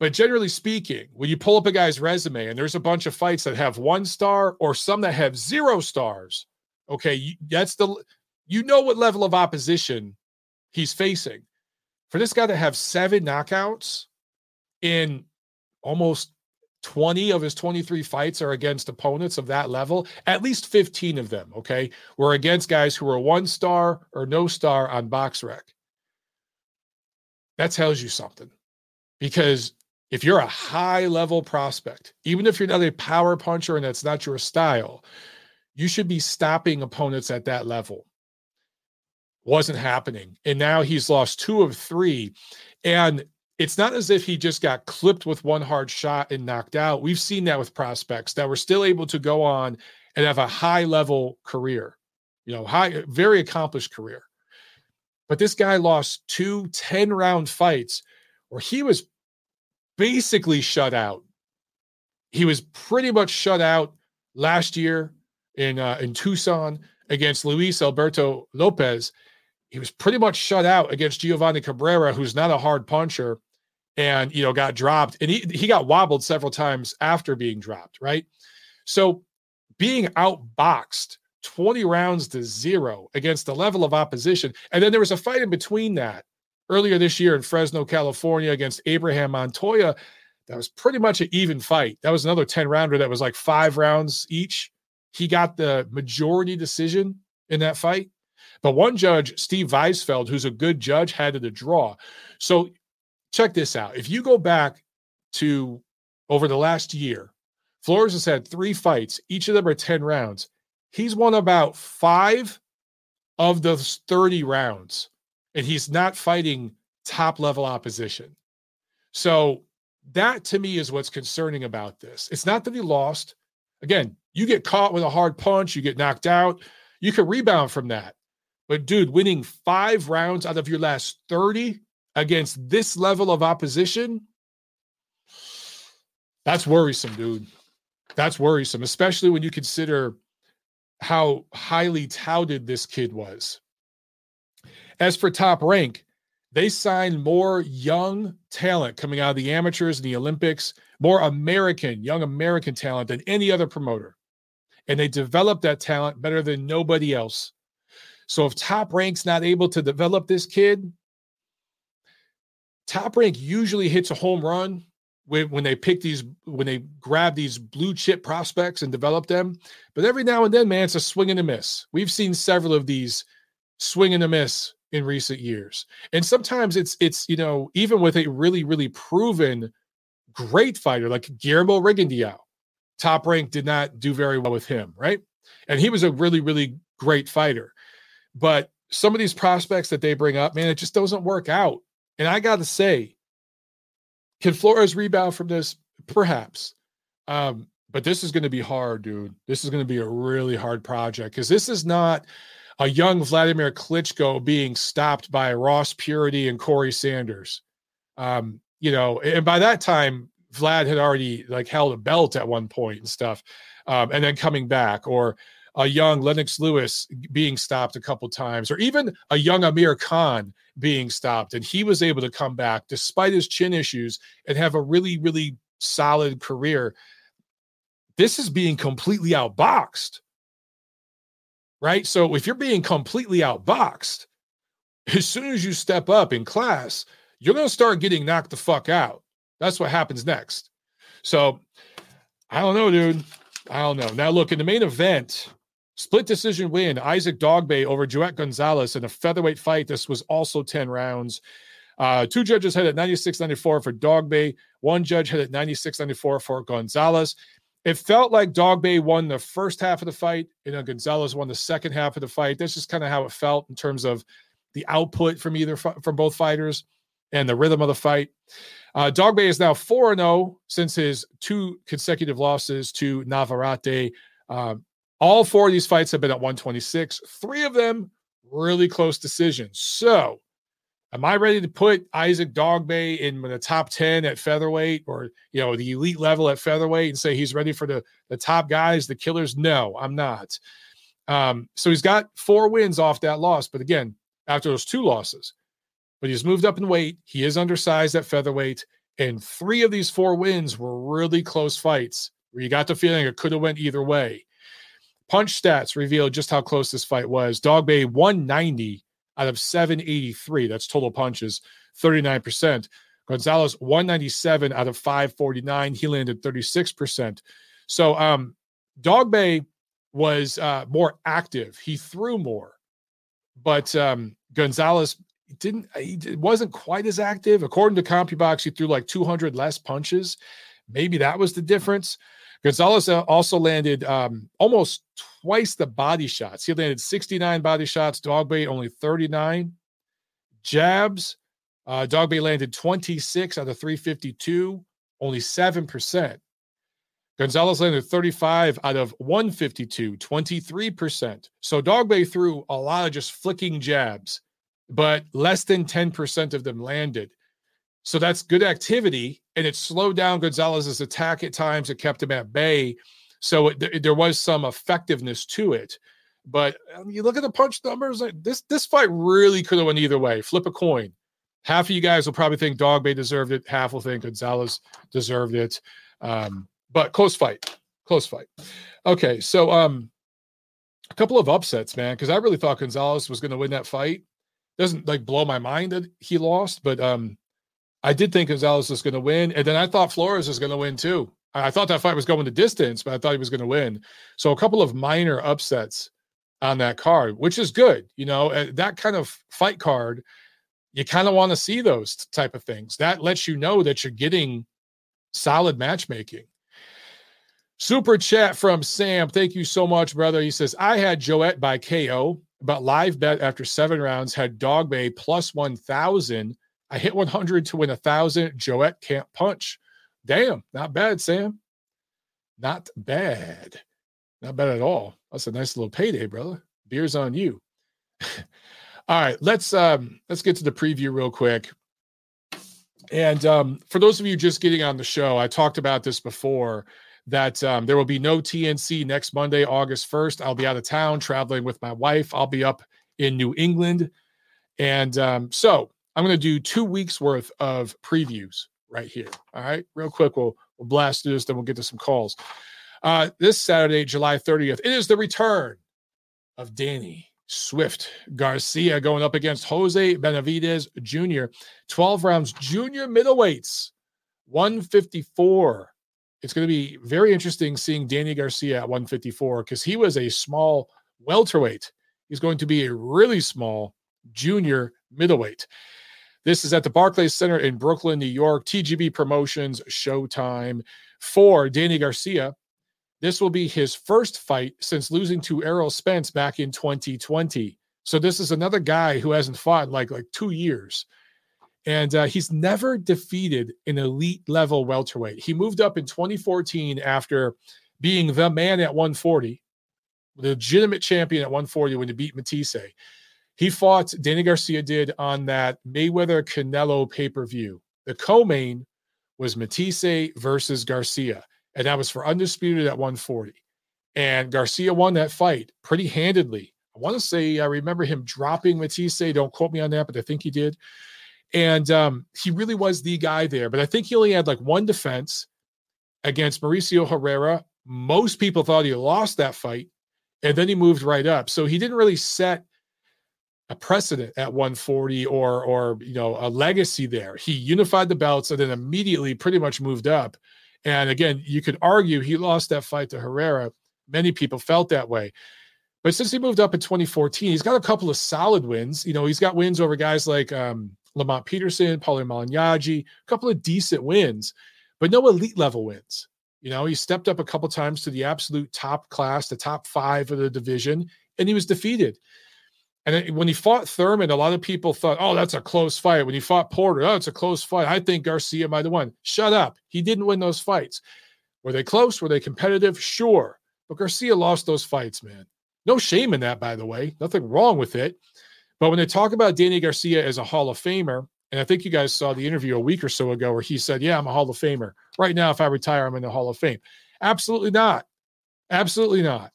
But generally speaking, when you pull up a guy's resume and there's a bunch of fights that have one star or some that have zero stars, okay, that's the you know what level of opposition he's facing. for this guy to have seven knockouts in almost 20 of his 23 fights are against opponents of that level. At least 15 of them, okay, were against guys who were one star or no star on BoxRec. That tells you something because if you're a high level prospect, even if you're not a power puncher and that's not your style, you should be stopping opponents at that level. Wasn't happening. And now he's lost two of three. And it's not as if he just got clipped with one hard shot and knocked out. We've seen that with prospects that were still able to go on and have a high level career, you know, high, very accomplished career. But this guy lost two 10 round fights where he was basically shut out. He was pretty much shut out last year in uh, in Tucson against Luis Alberto Lopez. He was pretty much shut out against Giovanni Cabrera, who's not a hard puncher, and you know got dropped. And he he got wobbled several times after being dropped. Right, so being outboxed 20 rounds to zero against the level of opposition, and then there was a fight in between that earlier this year in Fresno, California, against Abraham Montoya. That was pretty much an even fight. That was another 10 rounder that was like five rounds each. He got the majority decision in that fight. But one judge, Steve Weisfeld, who's a good judge, had a draw. So check this out. If you go back to over the last year, Flores has had three fights. Each of them are 10 rounds. He's won about five of those 30 rounds, and he's not fighting top level opposition. So that to me is what's concerning about this. It's not that he lost. Again, you get caught with a hard punch, you get knocked out, you can rebound from that. But dude, winning five rounds out of your last 30 against this level of opposition, that's worrisome, dude. That's worrisome, especially when you consider how highly touted this kid was. As for top rank, they signed more young talent coming out of the amateurs and the Olympics, more American, young American talent than any other promoter and they develop that talent better than nobody else. So if Top Rank's not able to develop this kid, Top Rank usually hits a home run when, when they pick these, when they grab these blue chip prospects and develop them. But every now and then, man, it's a swing and a miss. We've seen several of these swing and a miss in recent years. And sometimes it's it's you know, even with a really, really proven great fighter like Guillermo Rigondeaux, Top Rank did not do very well with him, right? And he was a really, really great fighter. But some of these prospects that they bring up, man, it just doesn't work out. And I got to say, can Flores rebound from this? Perhaps. Um, but this is going to be hard, dude. This is going to be a really hard project because this is not a young Vladimir Klitschko being stopped by Ross Puritty and Corey Sanders. Um, you know, and by that time, Vlad had already like held a belt at one point and stuff, um, and then coming back, or a young Lennox Lewis being stopped a couple times, or even a young Amir Khan being stopped, and he was able to come back despite his chin issues and have a really, really solid career. This is being completely outboxed, right? So if you're being completely outboxed, as soon as you step up in class, you're going to start getting knocked the fuck out. That's what happens next. So I don't know, dude. I don't know. Now, look, in the main event, split decision win, Isaac Dogboe over Joet Gonzalez in a featherweight fight. This was also 10 rounds. Uh, two judges had it 96 94 for Dogboe. One judge had it 96 94 for Gonzalez. It felt like Dogboe won the first half of the fight, and then Gonzalez won the second half of the fight. That's just kind of how it felt in terms of the output from either from both fighters and the rhythm of the fight. Uh, Dogboe is now 4 0 since his two consecutive losses to Navarrete. Uh, all four of these fights have been at 126, three of them really close decisions. So, am I ready to put Isaac Dogboe in the top 10 at featherweight or, you know, the elite level at featherweight and say he's ready for the, the top guys, the killers? No, I'm not. Um, so he's got four wins off that loss. But again, after those two losses, but he's moved up in weight. He is undersized at featherweight, and three of these four wins were really close fights where you got the feeling it could have went either way. Punch stats revealed just how close this fight was. Dogboe 190 out of 783. That's total punches, 39%. Gonzalez 197 out of 549. He landed 36%. So um Bay was uh more active. He threw more. But um Gonzalez didn't he wasn't quite as active. According to CompuBox, he threw like 200 less punches. Maybe that was the difference. Gonzalez also landed um, almost twice the body shots. He landed 69 body shots. Dogboe only 39. Jabs, uh, Dogboe landed 26 out of 352, only 7%. Gonzalez landed 35 out of 152, 23%. So Dogboe threw a lot of just flicking jabs, but less than 10% of them landed. So that's good activity, and it slowed down Gonzalez's attack at times. It kept him at bay. So it, there was some effectiveness to it. But um, you look at the punch numbers. Like this this fight really could have went either way. Flip a coin. Half of you guys will probably think Dogboe deserved it. Half will think Gonzalez deserved it. Um, but close fight, close fight. Okay, so um, a couple of upsets, man, because I really thought Gonzalez was going to win that fight. Doesn't like blow my mind that he lost, but um, I did think Gonzalez was going to win, and then I thought Flores was going to win too. I thought that fight was going the distance, but I thought he was going to win. So a couple of minor upsets on that card, which is good. You know, that kind of fight card, you kind of want to see those type of things. That lets you know that you're getting solid matchmaking. Super chat from Sam. Thank you so much, brother. He says, I had Joet by KO, but live bet after seven rounds had Dogboe plus 1,000 I hit 100 to win a thousand. Joet can't punch. Damn, not bad, Sam. Not bad. Not bad at all. That's a nice little payday, brother. Beers on you. all right, let's um let's get to the preview real quick. And um, for those of you just getting on the show, I talked about this before that um, there will be no TNC next Monday, August 1st. I'll be out of town traveling with my wife. I'll be up in New England. And um, so I'm going to do two weeks worth of previews right here. All right, real quick, we'll we'll blast through this, then we'll get to some calls. Uh, this Saturday, July 30th, it is the return of Danny Swift Garcia going up against Jose Benavidez Jr. 12 rounds, junior middleweights, 154. It's going to be very interesting seeing Danny Garcia at 154 because he was a small welterweight. He's going to be a really small junior middleweight. This is at the Barclays Center in Brooklyn, New York. TGB Promotions Showtime for Danny Garcia. This will be his first fight since losing to Errol Spence back in 2020. So this is another guy who hasn't fought like like two years, and uh, he's never defeated an elite level welterweight. He moved up in 2014 after being the man at 140, the legitimate champion at 140 when he beat Matthysse. He fought, Danny Garcia did on that Mayweather Canelo pay per view. The co main was Matthysse versus Garcia, and that was for undisputed at 140. And Garcia won that fight pretty handedly. I want to say I remember him dropping Matthysse. Don't quote me on that, but I think he did. And um, he really was the guy there. But I think he only had like one defense against Mauricio Herrera. Most people thought he lost that fight, and then he moved right up. So he didn't really set a precedent at 140 or or you know a legacy there. He unified the belts and then immediately pretty much moved up. And again, you could argue he lost that fight to Herrera. Many people felt that way. But since he moved up in 2014, he's got a couple of solid wins. You know, he's got wins over guys like um, Lamont Peterson, Paulie Malignaggi, a couple of decent wins, but no elite level wins. You know, he stepped up a couple times to the absolute top class, the top five of the division, and he was defeated. And when he fought Thurman, a lot of people thought, oh, that's a close fight. When he fought Porter, oh, it's a close fight. I think Garcia might have won. Shut up. He didn't win those fights. Were they close? Were they competitive? Sure. But Garcia lost those fights, man. No shame in that, by the way. Nothing wrong with it. But when they talk about Danny Garcia as a Hall of Famer, and I think you guys saw the interview a week or so ago where he said, Yeah, I'm a Hall of Famer. Right now, if I retire, I'm in the Hall of Fame. Absolutely not. Absolutely not.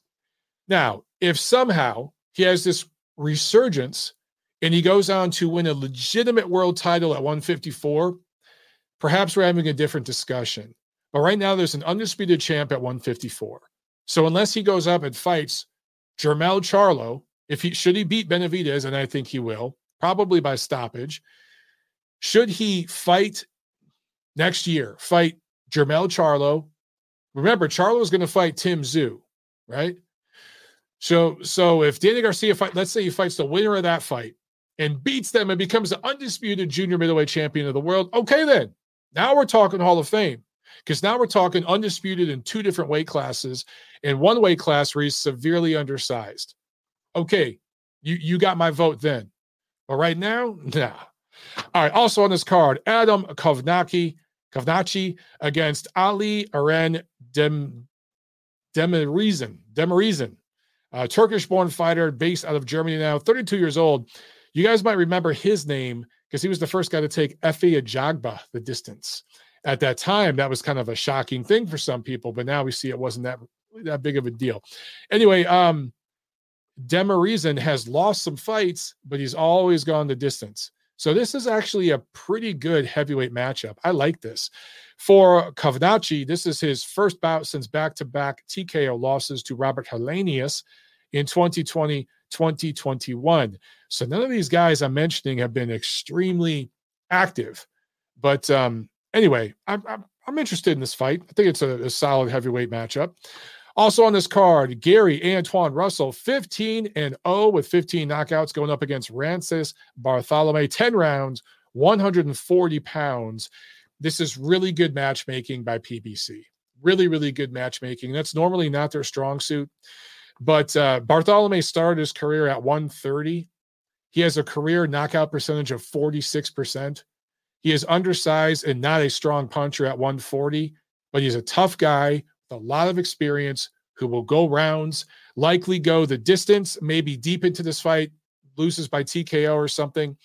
Now, if somehow he has this resurgence and he goes on to win a legitimate world title at 154, perhaps we're having a different discussion. But right now, there's an undisputed champ at 154. So unless he goes up and fights Jermell Charlo if he should he beat Benavidez, and I think he will, probably by stoppage. Should he fight next year? Fight Jermell Charlo. Remember, Charlo is going to fight Tim Tszyu, right? So, so if Danny Garcia fight, let's say he fights the winner of that fight and beats them and becomes the undisputed junior middleweight champion of the world, okay, then now we're talking Hall of Fame because now we're talking undisputed in two different weight classes and one weight class where he's severely undersized. Okay, you you got my vote then, but right now, nah. All right. Also on this card, Adam Kownacki, Kownacki against Ali Eren Dem Demirezen. Demirezen Turkish born fighter based out of Germany now, 32 years old. You guys might remember his name because he was the first guy to take Efe Ajagba the distance. At that time, that was kind of a shocking thing for some people, but now we see it wasn't that that big of a deal. Anyway, um, has lost some fights, but he's always gone the distance. So this is actually a pretty good heavyweight matchup. I like this. For Kownacki, this is his first bout since back-to-back TKO losses to Robert Helenius in 2020, 2021. So none of these guys I'm mentioning have been extremely active. But um, anyway, I'm, I'm, I'm interested in this fight. I think it's a, a solid heavyweight matchup. Also on this card, Gary Antoine Russell, 15 and 0 with 15 knockouts going up against Rances Barthelemy, 10 rounds, 140 pounds. This is really good matchmaking by PBC. Really, really good matchmaking. That's normally not their strong suit. But uh, Barthelemy started his career at 130. He has a career knockout percentage of 46%. He is undersized and not a strong puncher at 140, but he's a tough guy a lot of experience who will go rounds, likely go the distance, maybe deep into this fight, loses by TKO or something.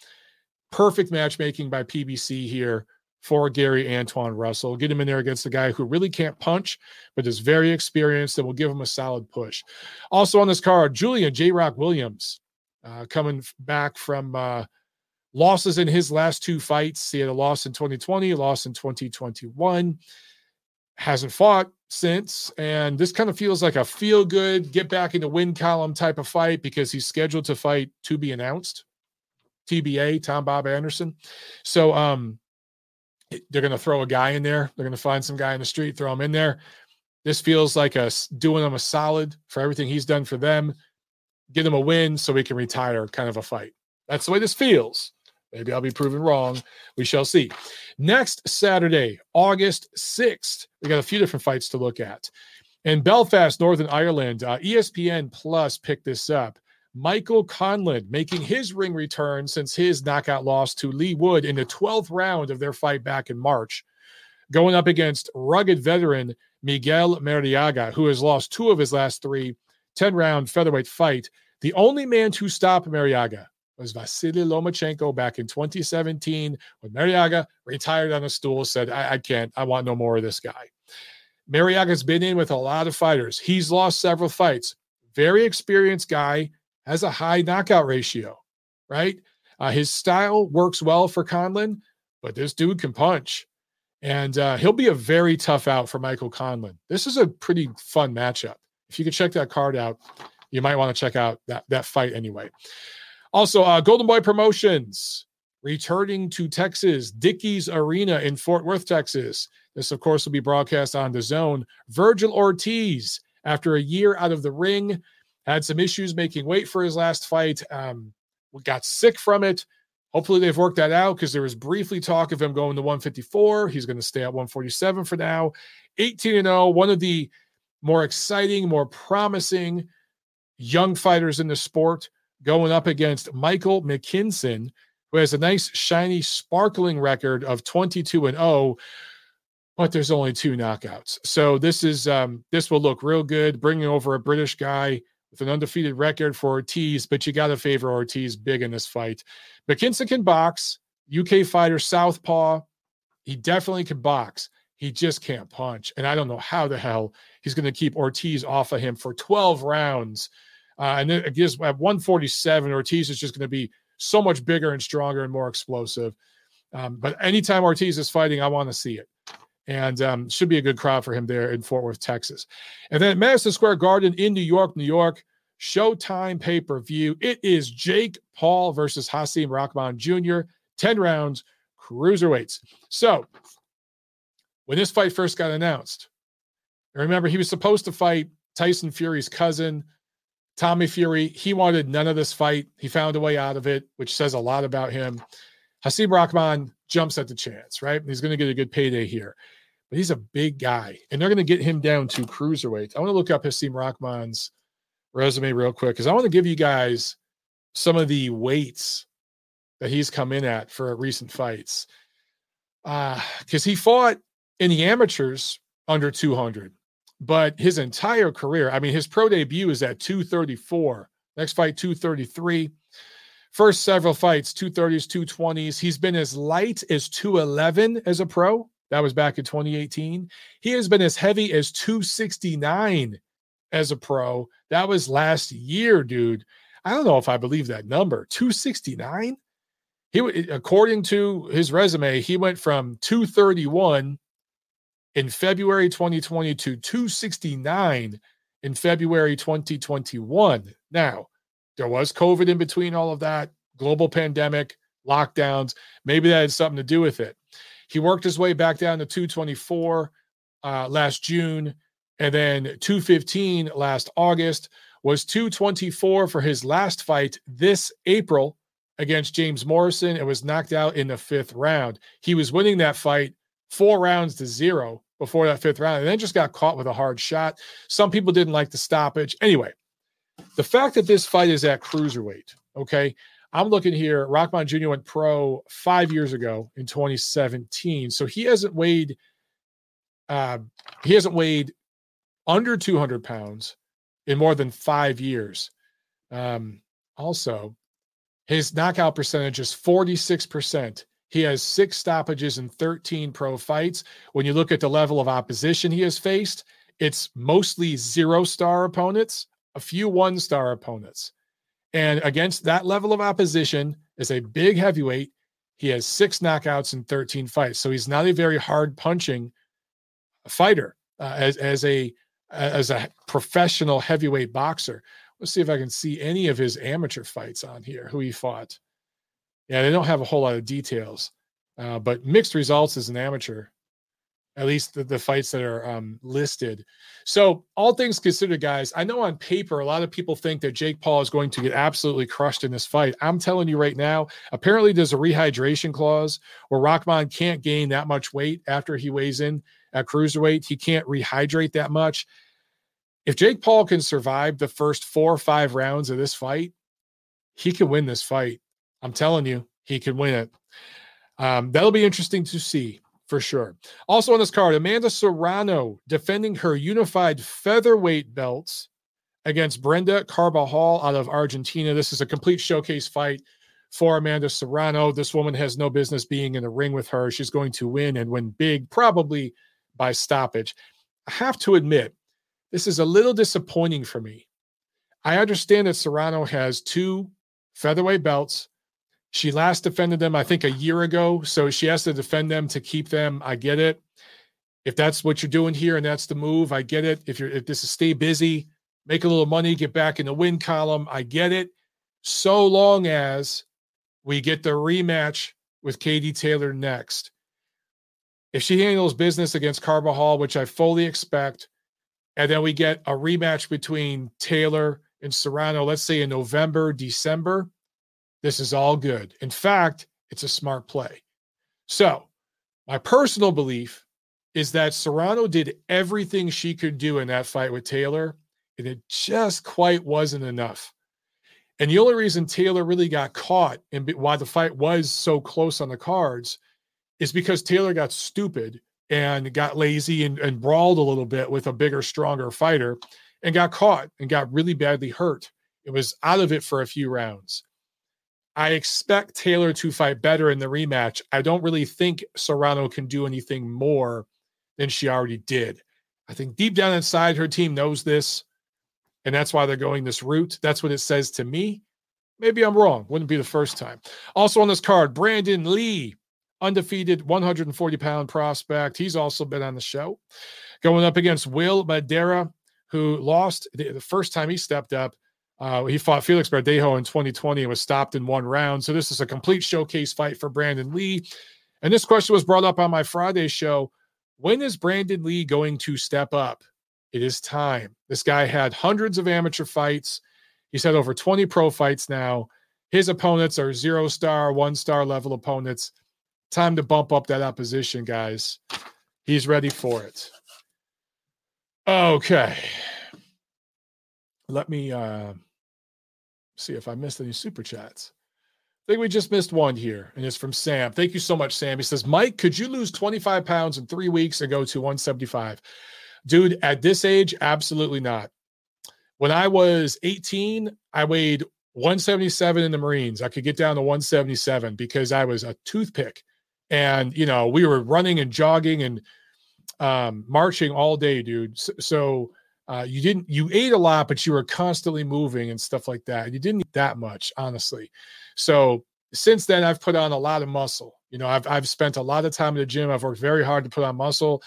Perfect matchmaking by PBC here for Gary Antoine Russell. Get him in there against a guy who really can't punch, but is very experienced and will give him a solid push. Also on this card, Julian J Rock Williams uh, coming back from uh, losses in his last two fights. He had a loss in 2020, a loss in 2021 hasn't fought since. And this kind of feels like a feel good, get back in the win column type of fight because he's scheduled to fight to be announced. TBA, Tom Bob Anderson. So um they're to throw a guy in there. They're to find some guy in the street, throw him in there. This feels like us doing him a solid for everything he's done for them. Get him a win so he can retire, kind of a fight. That's the way this feels. Maybe I'll be proven wrong. We shall see. Next Saturday, August 6th, we got a few different fights to look at. In Belfast, Northern Ireland, uh, ESPN Plus picked this up. Michael Conlan making his ring return since his knockout loss to Leigh Wood in the 12th round of their fight back in March, going up against rugged veteran Miguel Marriaga, who has lost two of his last three 10 round featherweight fight. The only man to stop Marriaga was Vasily Lomachenko back in 2017 when Marriaga retired on a stool, said, I, I can't, I want no more of this guy. Marriaga's been in with a lot of fighters. He's lost several fights. Very experienced guy, has a high knockout ratio, right? Uh, his style works well for Conlan, but this dude can punch. And uh, he'll be a very tough out for Michael Conlan. This is a pretty fun matchup. If you could check that card out, you might want to check out that, that fight anyway. Also, uh, Golden Boy Promotions returning to Texas, Dickies Arena in Fort Worth, Texas. This, of course, will be broadcast on the zone. Vergil Ortiz, after a year out of the ring, had some issues making weight for his last fight. Um, got sick from it. Hopefully, they've worked that out because there was briefly talk of him going to 154. He's going to stay at 147 for now. 18 and 0, one of the more exciting, more promising young fighters in the sport going up against Michael McKinson, who has a nice, shiny, sparkling record of 22 and 0 but there's only two knockouts. So this is um, this will look real good, bringing over a British guy with an undefeated record for Ortiz. But you got to favor Ortiz big in this fight. McKinson can box, UK fighter, southpaw. He definitely can box. He just can't punch, and I don't know how the hell he's going to keep Ortiz off of him for 12 rounds uh, and it gives at 147, Ortiz is just going to be so much bigger and stronger and more explosive. Um, but anytime Ortiz is fighting, I want to see it. And um, should be a good crowd for him there in Fort Worth, Texas. And then Madison Square Garden in New York, New York, Showtime pay per view. It is Jake Paul versus Hasim Rahman Jr., 10 rounds, cruiserweights. So, when this fight first got announced, remember he was supposed to fight Tyson Fury's cousin, Tommy Fury. He wanted none of this fight. He found a way out of it, which says a lot about him. Hasim Rahman jumps at the chance, right? He's going to get a good payday here. But he's a big guy, and they're going to get him down to cruiserweight. I want to look up Hasim Rahman's resume real quick because I want to give you guys some of the weights that he's come in at for recent fights. Because uh, he fought in the amateurs under 200, but his entire career, I mean, his pro debut is at 234. Next fight, 233. First several fights, 230s, 220s. He's been as light as 211 as a pro. That was back in 2018. He has been as heavy as 269 as a pro. That was last year, dude. I don't know if I believe that number. 269? He according to his resume, he went from 231 in February 2020 to 269 in February 2021. Now, there was COVID in between all of that, global pandemic, lockdowns. Maybe that had something to do with it. He worked his way back down to 224 uh, last June, and then 215 last August. Was 224 for his last fight this April against James Morrison and was knocked out in the fifth round. He was winning that fight four rounds to zero before that fifth round and then just got caught with a hard shot. Some people didn't like the stoppage. Anyway, the fact that this fight is at cruiserweight, okay, I'm looking here. Rahman Jr. went pro five years ago in 2017, so he hasn't weighed. Uh, he hasn't weighed under 200 pounds in more than five years. Um, also, his knockout percentage is 46%. He has six stoppages in 13 pro fights. When you look at the level of opposition he has faced, it's mostly zero star opponents a few one star opponents. And against that level of opposition, as a big heavyweight, he has six knockouts in 13 fights. So he's not a very hard punching fighter uh, as, as a as a professional heavyweight boxer. Let's see if I can see any of his amateur fights on here, who he fought. Yeah, they don't have a whole lot of details, uh, but mixed results as an amateur at least the, the fights that are um, listed. So, all things considered, guys, I know on paper a lot of people think that Jake Paul is going to get absolutely crushed in this fight. I'm telling you right now, apparently there's a rehydration clause where Rahman can't gain that much weight after he weighs in at cruiserweight. He can't rehydrate that much. If Jake Paul can survive the first four or five rounds of this fight, he can win this fight. I'm telling you, he can win it. Um, that'll be interesting to see for sure. Also on this card, Amanda Serrano defending her unified featherweight belts against Brenda Carbajal out of Argentina. This is a complete showcase fight for Amanda Serrano. This woman has no business being in the ring with her. She's going to win and win big, probably by stoppage. I have to admit, this is a little disappointing for me. I understand that Serrano has two featherweight belts she last defended them, I think, a year ago. So she has to defend them to keep them. I get it. If that's what you're doing here and that's the move, I get it. If you're if this is stay busy, make a little money, get back in the win column, I get it. So long as we get the rematch with Katie Taylor next. If she handles business against Carbajal, which I fully expect, and then we get a rematch between Taylor and Serrano, let's say in November, December, this is all good. In fact, it's a smart play. So, my personal belief is that Serrano did everything she could do in that fight with Taylor, and it just quite wasn't enough. And the only reason Taylor really got caught and why the fight was so close on the cards is because Taylor got stupid and got lazy and, and brawled a little bit with a bigger, stronger fighter and got caught and got really badly hurt. It was out of it for a few rounds. I expect Taylor to fight better in the rematch. I don't really think Serrano can do anything more than she already did. I think deep down inside, her team knows this, and that's why they're going this route. That's what it says to me. Maybe I'm wrong. Wouldn't be the first time. Also on this card, Brandon Lee, undefeated 140 pound prospect. He's also been on the show. Going up against Will Madera, who lost the first time he stepped up Uh, he fought Felix Verdejo in 2020 and was stopped in one round. So this is a complete showcase fight for Brandon Lee. And this question was brought up on my Friday show. When is Brandon Lee going to step up? It is time. This guy had hundreds of amateur fights. He's had over 20 pro fights now. His opponents are zero star, one star level opponents. Time to bump up that opposition, guys. He's ready for it. Okay. Let me uh, see if I missed any super chats. I think we just missed one here, and it's from Sam. Thank you so much, Sam. He says, Mike, could you lose 25 pounds in three weeks and go to 175? Dude, at this age, absolutely not. When I was 18, I weighed 177 in the Marines. I could get down to 177 because I was a toothpick. And, you know, we were running and jogging and um, marching all day, dude. So, so uh, you didn't, you ate a lot, but you were constantly moving and stuff like that. You didn't eat that much, honestly. So since then, I've put on a lot of muscle. You know, I've, I've spent a lot of time in the gym. I've worked very hard to put on muscle.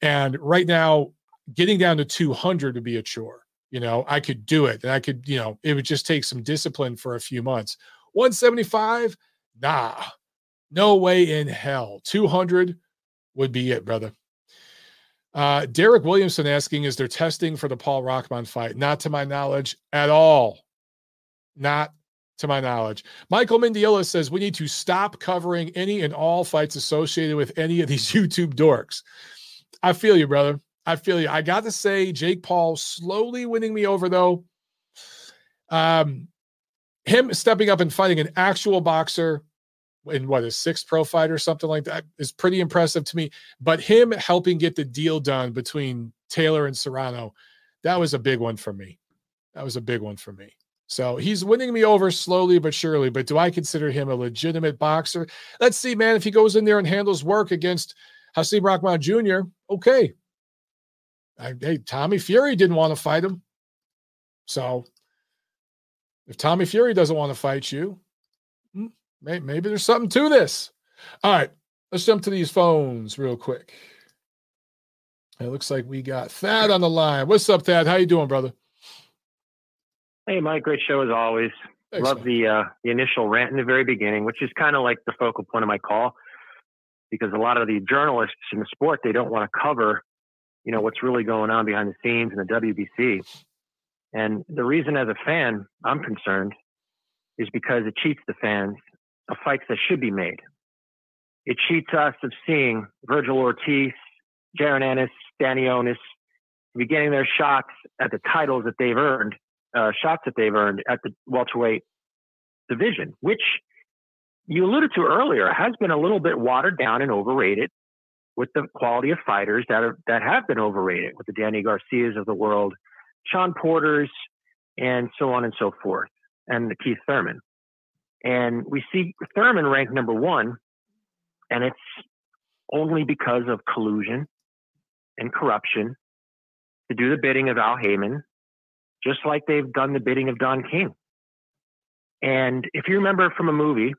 And right now, getting down to 200 would be a chore. You know, I could do it and I could, you know, it would just take some discipline for a few months. 175, nah, no way in hell. 200 would be it, brother. Uh, Derek Williamson asking, is there testing for the Paul Rahman fight? Not to my knowledge at all. Not to my knowledge. Michael Mendiola says we need to stop covering any and all fights associated with any of these YouTube dorks. I feel you, brother. I feel you. I got to say, Jake Paul slowly winning me over, though. Um, him stepping up and fighting an actual boxer in what his sixth pro fight or something like that is pretty impressive to me. But him helping get the deal done between Taylor and Serrano, that was a big one for me. That was a big one for me. So he's winning me over slowly but surely. But do I consider him a legitimate boxer? Let's see, man. If he goes in there and handles work against Hasim Rahman Jr., okay, I, hey, Tommy Fury didn't want to fight him. So if Tommy Fury doesn't want to fight you, hmm, hmm, maybe there's something to this. All right, let's jump to these phones real quick. It looks like we got Thad on the line. What's up, Thad? How you doing, brother? Hey, Mike. Great show as always. Thanks, Love man. the uh, the initial rant in the very beginning, which is kind of like the focal point of my call, because a lot of the journalists in the sport they don't want to cover you know what's really going on behind the scenes in the WBC. And the reason, as a fan, I'm concerned is because it cheats the fans of fights that should be made. It cheats us of seeing Vergil Ortiz, Jaron Ennis, Danny Onis be getting their shots at the titles that they've earned, uh, shots that they've earned at the welterweight division, which you alluded to earlier has been a little bit watered down and overrated with the quality of fighters that are that have been overrated, with the Danny Garcias of the world, Shawn Porters, and so on and so forth, and the Keith Thurman. And we see Thurman ranked number one, and it's only because of collusion and corruption to do the bidding of Al Haymon, just like they've done the bidding of Don King. And if you remember from a movie,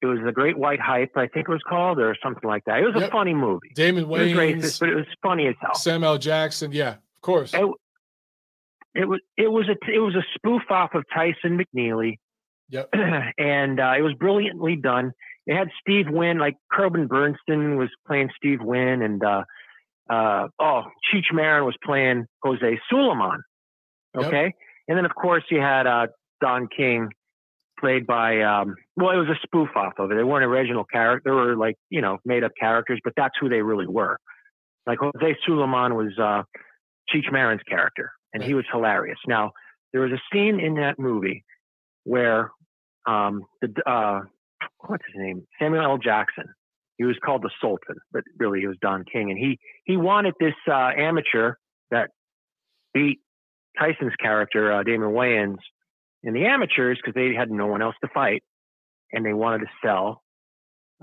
it was the Great White Hype, I think it was called, or something like that. It was yep. a funny movie. Damon Wayans, it was racist, but it was funny as hell. Samuel Jackson, yeah, of course. It, it was it was a it was a spoof off of Tyson McNeeley. Yep. and uh, it was brilliantly done. It had Steve Wynn, like Corbin Bernsen was playing Steve Wynn, and uh, uh, oh, Cheech Marin was playing Jose Sulaiman. Okay, yep. and then of course you had uh, Don King played by um, well, it was a spoof off of it. They weren't original characters; they were like you know made up characters, but that's who they really were. Like Jose Sulaiman was uh, Cheech Marin's character, and he was hilarious. Now there was a scene in that movie where um, the uh, what's his name Samuel L. Jackson. He was called the Sultan, but really he was Don King, and he he wanted this uh, amateur that beat Tyson's character, uh, Damon Wayans, in the amateurs because they had no one else to fight, and they wanted to sell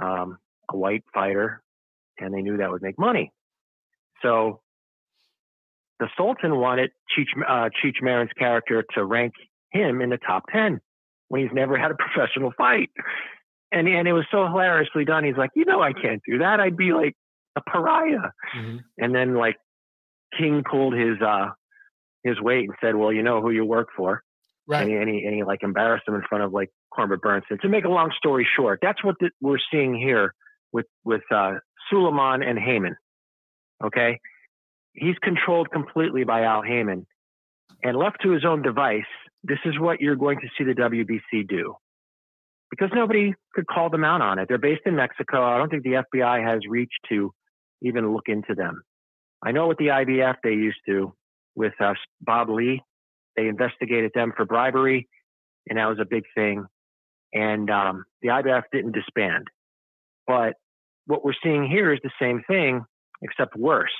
um, a white fighter, and they knew that would make money. So the Sultan wanted Cheech, uh, Cheech Marin's character to rank him in the top 10 when he's never had a professional fight. And, and it was so hilariously done. He's like, you know, I can't do that. I'd be like a pariah. Mm-hmm. And then like King pulled his, uh, his weight and said, well, you know who you work for. right. any any any like embarrass him in front of like Corbin Bernsen. to make a long story short, that's what the, we're seeing here with with uh, Sulaiman and Haymon. Okay, he's controlled completely by Al Haymon, and left to his own device, this is what you're going to see the WBC do. Because nobody could call them out on it. They're based in Mexico. I don't think the FBI has reached to even look into them. I know with the IBF they used to with uh, Bob Lee. They investigated them for bribery, and that was a big thing. And um, the IBF didn't disband. But what we're seeing here is the same thing, except worse.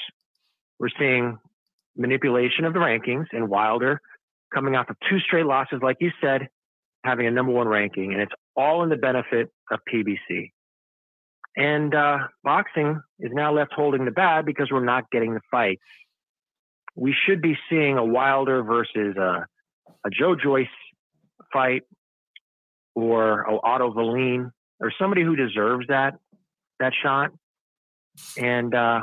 We're seeing manipulation of the rankings and Wilder coming off of two straight losses, like you said, having a number one ranking, and it's all in the benefit of PBC. And uh, boxing is now left holding the bad because we're not getting the fights. We should be seeing a Wilder versus a, a Joe Joyce fight or a Otto Wallin or somebody who deserves that that shot. And uh,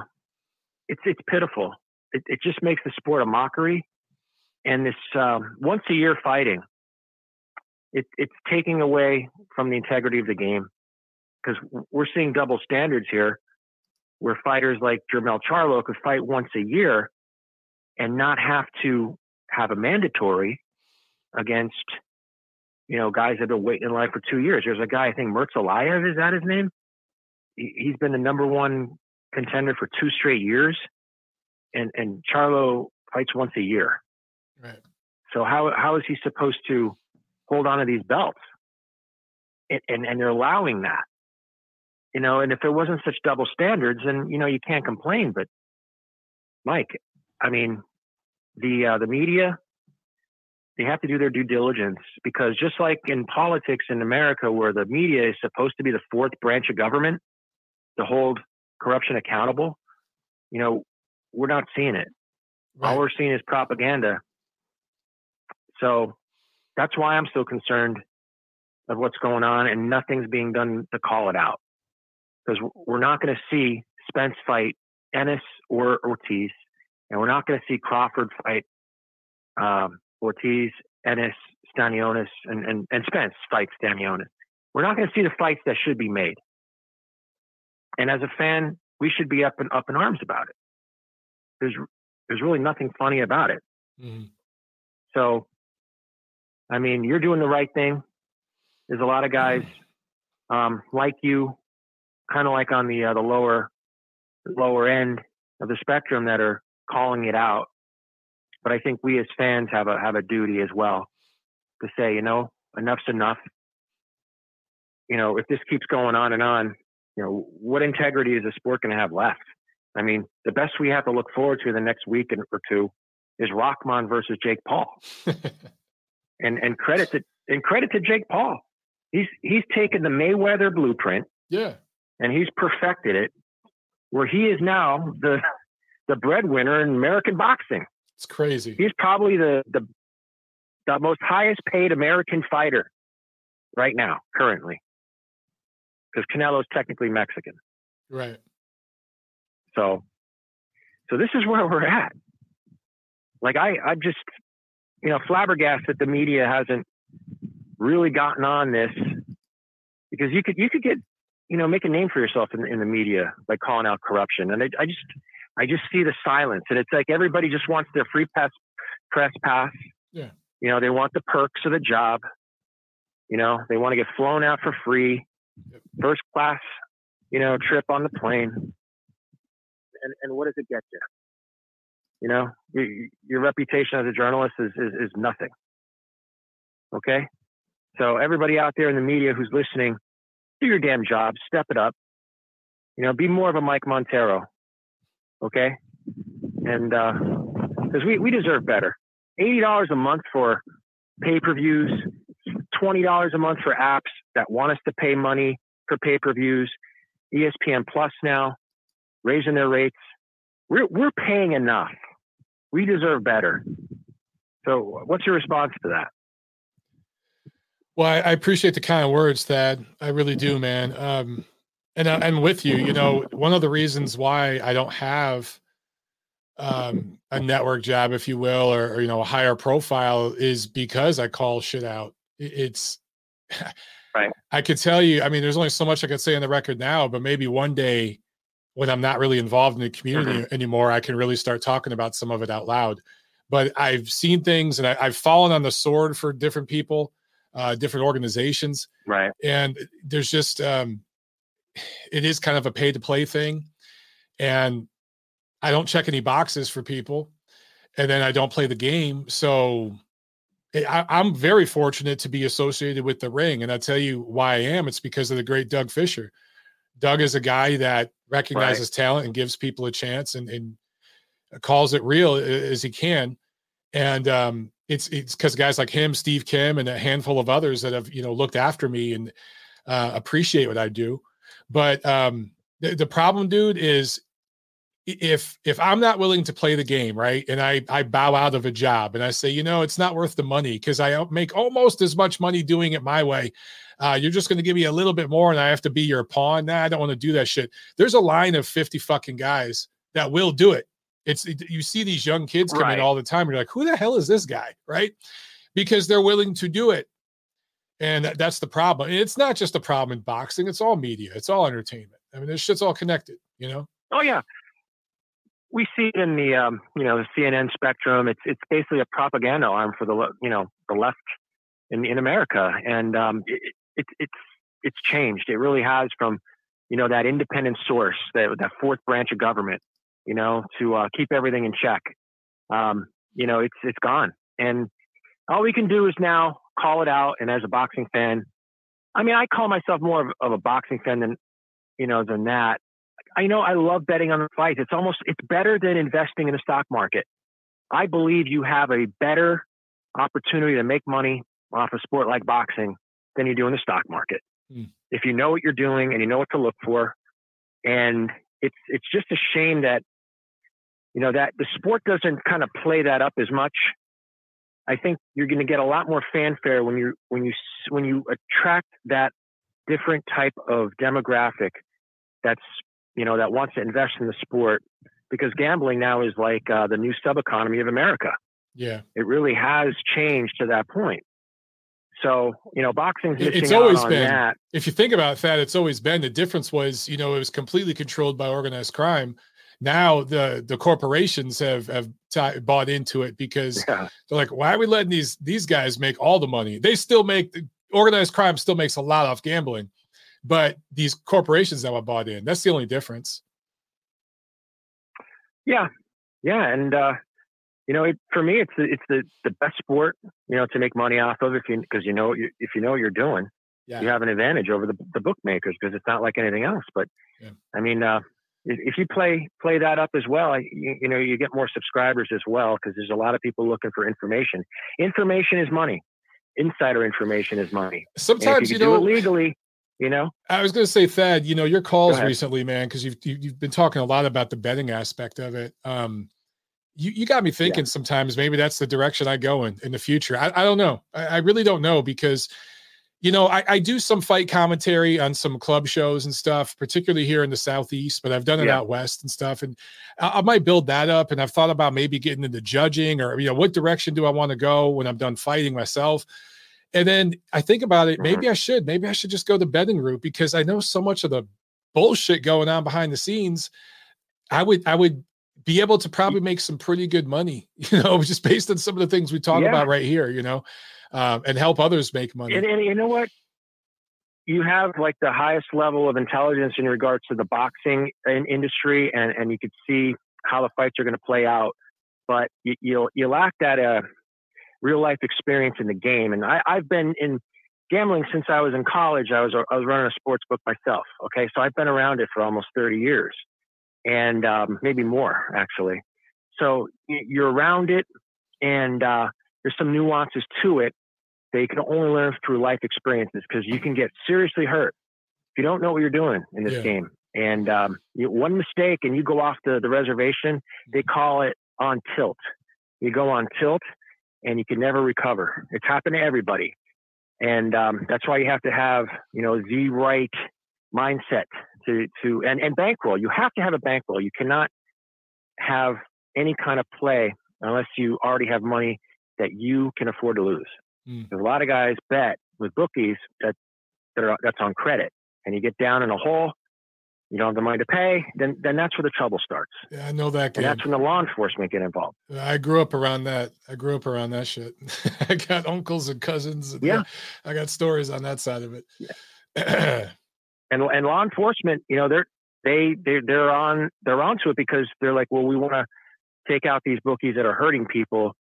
it's it's pitiful. It, it just makes the sport a mockery. And this um, once a year fighting, it, it's taking away from the integrity of the game because we're seeing double standards here, where fighters like Jermell Charlo could fight once a year and not have to have a mandatory against you know guys that have been waiting in line for two years. There's a guy I think Mertz Alayev is that his name? He's been the number one contender for two straight years, and and Charlo fights once a year. Right. So how how is he supposed to hold on to these belts? And, and and they're allowing that, you know. And if there wasn't such double standards, then you know you can't complain. But Mike, I mean, the uh, the media they have to do their due diligence because just like in politics in America, where the media is supposed to be the fourth branch of government to hold corruption accountable, you know, we're not seeing it. Right. All we're seeing is propaganda. So that's why I'm so concerned of what's going on, and nothing's being done to call it out because we're not going to see Spence fight Ennis or Ortiz, and we're not going to see Crawford fight um, Ortiz, Ennis, Stanionis, and, and, and Spence fight Stanionis. We're not going to see the fights that should be made. And as a fan, we should be up and up in arms about it. There's there's really nothing funny about it. Mm-hmm. So, I mean, you're doing the right thing. There's a lot of guys um, like you, kind of like on the uh, the lower lower end of the spectrum that are calling it out. But I think we as fans have a have a duty as well to say, you know, enough's enough. You know, if this keeps going on and on, you know, what integrity is the sport going to have left? I mean, the best we have to look forward to the next week or two is Rahman versus Jake Paul. and and credit to and credit to Jake Paul. He's he's taken the Mayweather blueprint. Yeah. And he's perfected it where he is now the the breadwinner in American boxing. It's crazy. He's probably the the the most highest paid American fighter right now, currently because Canelo's technically Mexican. Right. So, so this is where we're at. Like I, I'm just, you know, flabbergasted that the media hasn't really gotten on this because you could, you could get, you know, make a name for yourself in, in the media by calling out corruption. And I, I just, I just see the silence, and it's like everybody just wants their free pass, press pass. Yeah. You know, they want the perks of the job. You know, they want to get flown out for free first class, you know, trip on the plane. And, and what does it get you? You know, your, reputation as a journalist is, is, is nothing. Okay. So everybody out there in the media who's listening, do your damn job, step it up. You know, be more of a Mike Montero. Okay. And, uh, because we, we deserve better. $80 a month for pay per views, $20 a month for apps that want us to pay money for pay per views. ESPN Plus now raising their rates. We're, we're paying enough. We deserve better. So, what's your response to that? Well, I, I appreciate the kind of words, Thad. I really do, man. Um, and uh, and with you, you know, one of the reasons why I don't have um, a network job, if you will, or, or, you know a higher profile, is because I call shit out. It's right. I could tell you. I mean, there's only so much I could say on the record now, but maybe one day when I'm not really involved in the community mm-hmm. anymore, I can really start talking about some of it out loud. But I've seen things, and I, have fallen on the sword for different people, uh, different organizations, right? And there's just um, it is kind of a pay to play thing, and I don't check any boxes for people, and then I don't play the game. So eh, I, am very fortunate to be associated with the ring, and I tell you why I am. It's because of the great Doug Fischer. Doug is a guy that recognizes right. talent and gives people a chance, and, and calls it real as he can. And um, it's it's because guys like him, Steve Kim, and a handful of others that have you know looked after me and uh, appreciate what I do. But um, the, the problem, dude, is if if I'm not willing to play the game, right, and I I bow out of a job and I say, you know, it's not worth the money because I make almost as much money doing it my way. Uh, you're just going to give me a little bit more, and I have to be your pawn. Nah, I don't want to do that shit. There's a line of 50 fucking guys that will do it. It's it, you see these young kids come right. in all the time. You're like, who the hell is this guy, right? Because they're willing to do it, and that's the problem. And it's not just a problem in boxing; it's all media, it's all entertainment. I mean, this shit's all connected, you know. Oh yeah, we see it in the um, you know the CNN spectrum. It's it's basically a propaganda arm for the you know the left in in America, and um, it, it, it's it's changed. It really has from you know that independent source, that that fourth branch of government, you know, to uh, keep everything in check. Um, you know, it's it's gone, and all we can do is now call it out. And as a boxing fan, I mean, I call myself more of, of a boxing fan than you know than that. I know I love betting on the fights. It's almost it's better than investing in the stock market. I believe you have a better opportunity to make money off a sport like boxing than you do in the stock market. Mm. If you know what you're doing and you know what to look for, and it's it's just a shame that you know that the sport doesn't kind of play that up as much. I think you're going to get a lot more fanfare when you when you when you attract that different type of demographic that's you know, that wants to invest in the sport because gambling now is like uh, the new sub economy of America. Yeah. It really has changed to that point. So, you know, boxing's it's always been that. If you think about that, it's always been the difference was, you know, it was completely controlled by organized crime. Now the the corporations have have t- bought into it because yeah. they're like, why are we letting these these guys make all the money? They still make organized crime still makes a lot off gambling, but these corporations now were bought in. That's the only difference. Yeah, yeah, and uh, you know, it, for me, it's the, it's the the best sport you know to make money off of if you because you know if you know what you're doing, yeah. you have an advantage over the the bookmakers because it's not like anything else. But yeah. I mean, uh, if you play play that up as well, you, you know, you get more subscribers as well because there's a lot of people looking for information. Information is money. Insider information is money. Sometimes you, you know legally you know i was going to say thad you know your calls recently man because you've you've been talking a lot about the betting aspect of it um you, you got me thinking yeah. sometimes maybe that's the direction i go in in the future i, I don't know I, I really don't know because you know I, I do some fight commentary on some club shows and stuff particularly here in the southeast but i've done it yeah. out west and stuff and I, I might build that up and i've thought about maybe getting into judging or you know what direction do i want to go when i'm done fighting myself and then I think about it, maybe mm-hmm. I should, maybe I should just go the betting route because I know so much of the bullshit going on behind the scenes. I would, I would be able to probably make some pretty good money, you know, just based on some of the things we talk yeah. about right here, you know, um, and help others make money. And, and you know what? You have like the highest level of intelligence in regards to the boxing industry, and, and you could see how the fights are going to play out. But you, you you lack that uh, real life experience in the game. And I, I've been in gambling since I was in college. I was I was running a sports book myself. Okay, so I've been around it for almost 30 years, and um, maybe more actually. So you're around it, and uh, there's some nuances to it that you can only learn through life experiences because you can get seriously hurt if you don't know what you're doing in this yeah. game. And um, you, one mistake, and you go off the, the reservation. They call it on tilt. You go on tilt, and you can never recover. It's happened to everybody. And um, that's why you have to have, you know, the right mindset to, to and, and bankroll. You have to have a bankroll. You cannot have any kind of play unless you already have money that you can afford to lose. Mm. a lot of guys bet with bookies that, that are, that's on credit, and you get down in a hole. You don't have the money to pay, then then that's where the trouble starts. Yeah, I know that. Game. And that's when the law enforcement get involved. I grew up around that. I grew up around that shit. I got uncles and cousins. And yeah, I got stories on that side of it. Yeah. and and law enforcement, you know, they're they they they're on they're onto it because they're like, well, we want to take out these bookies that are hurting people.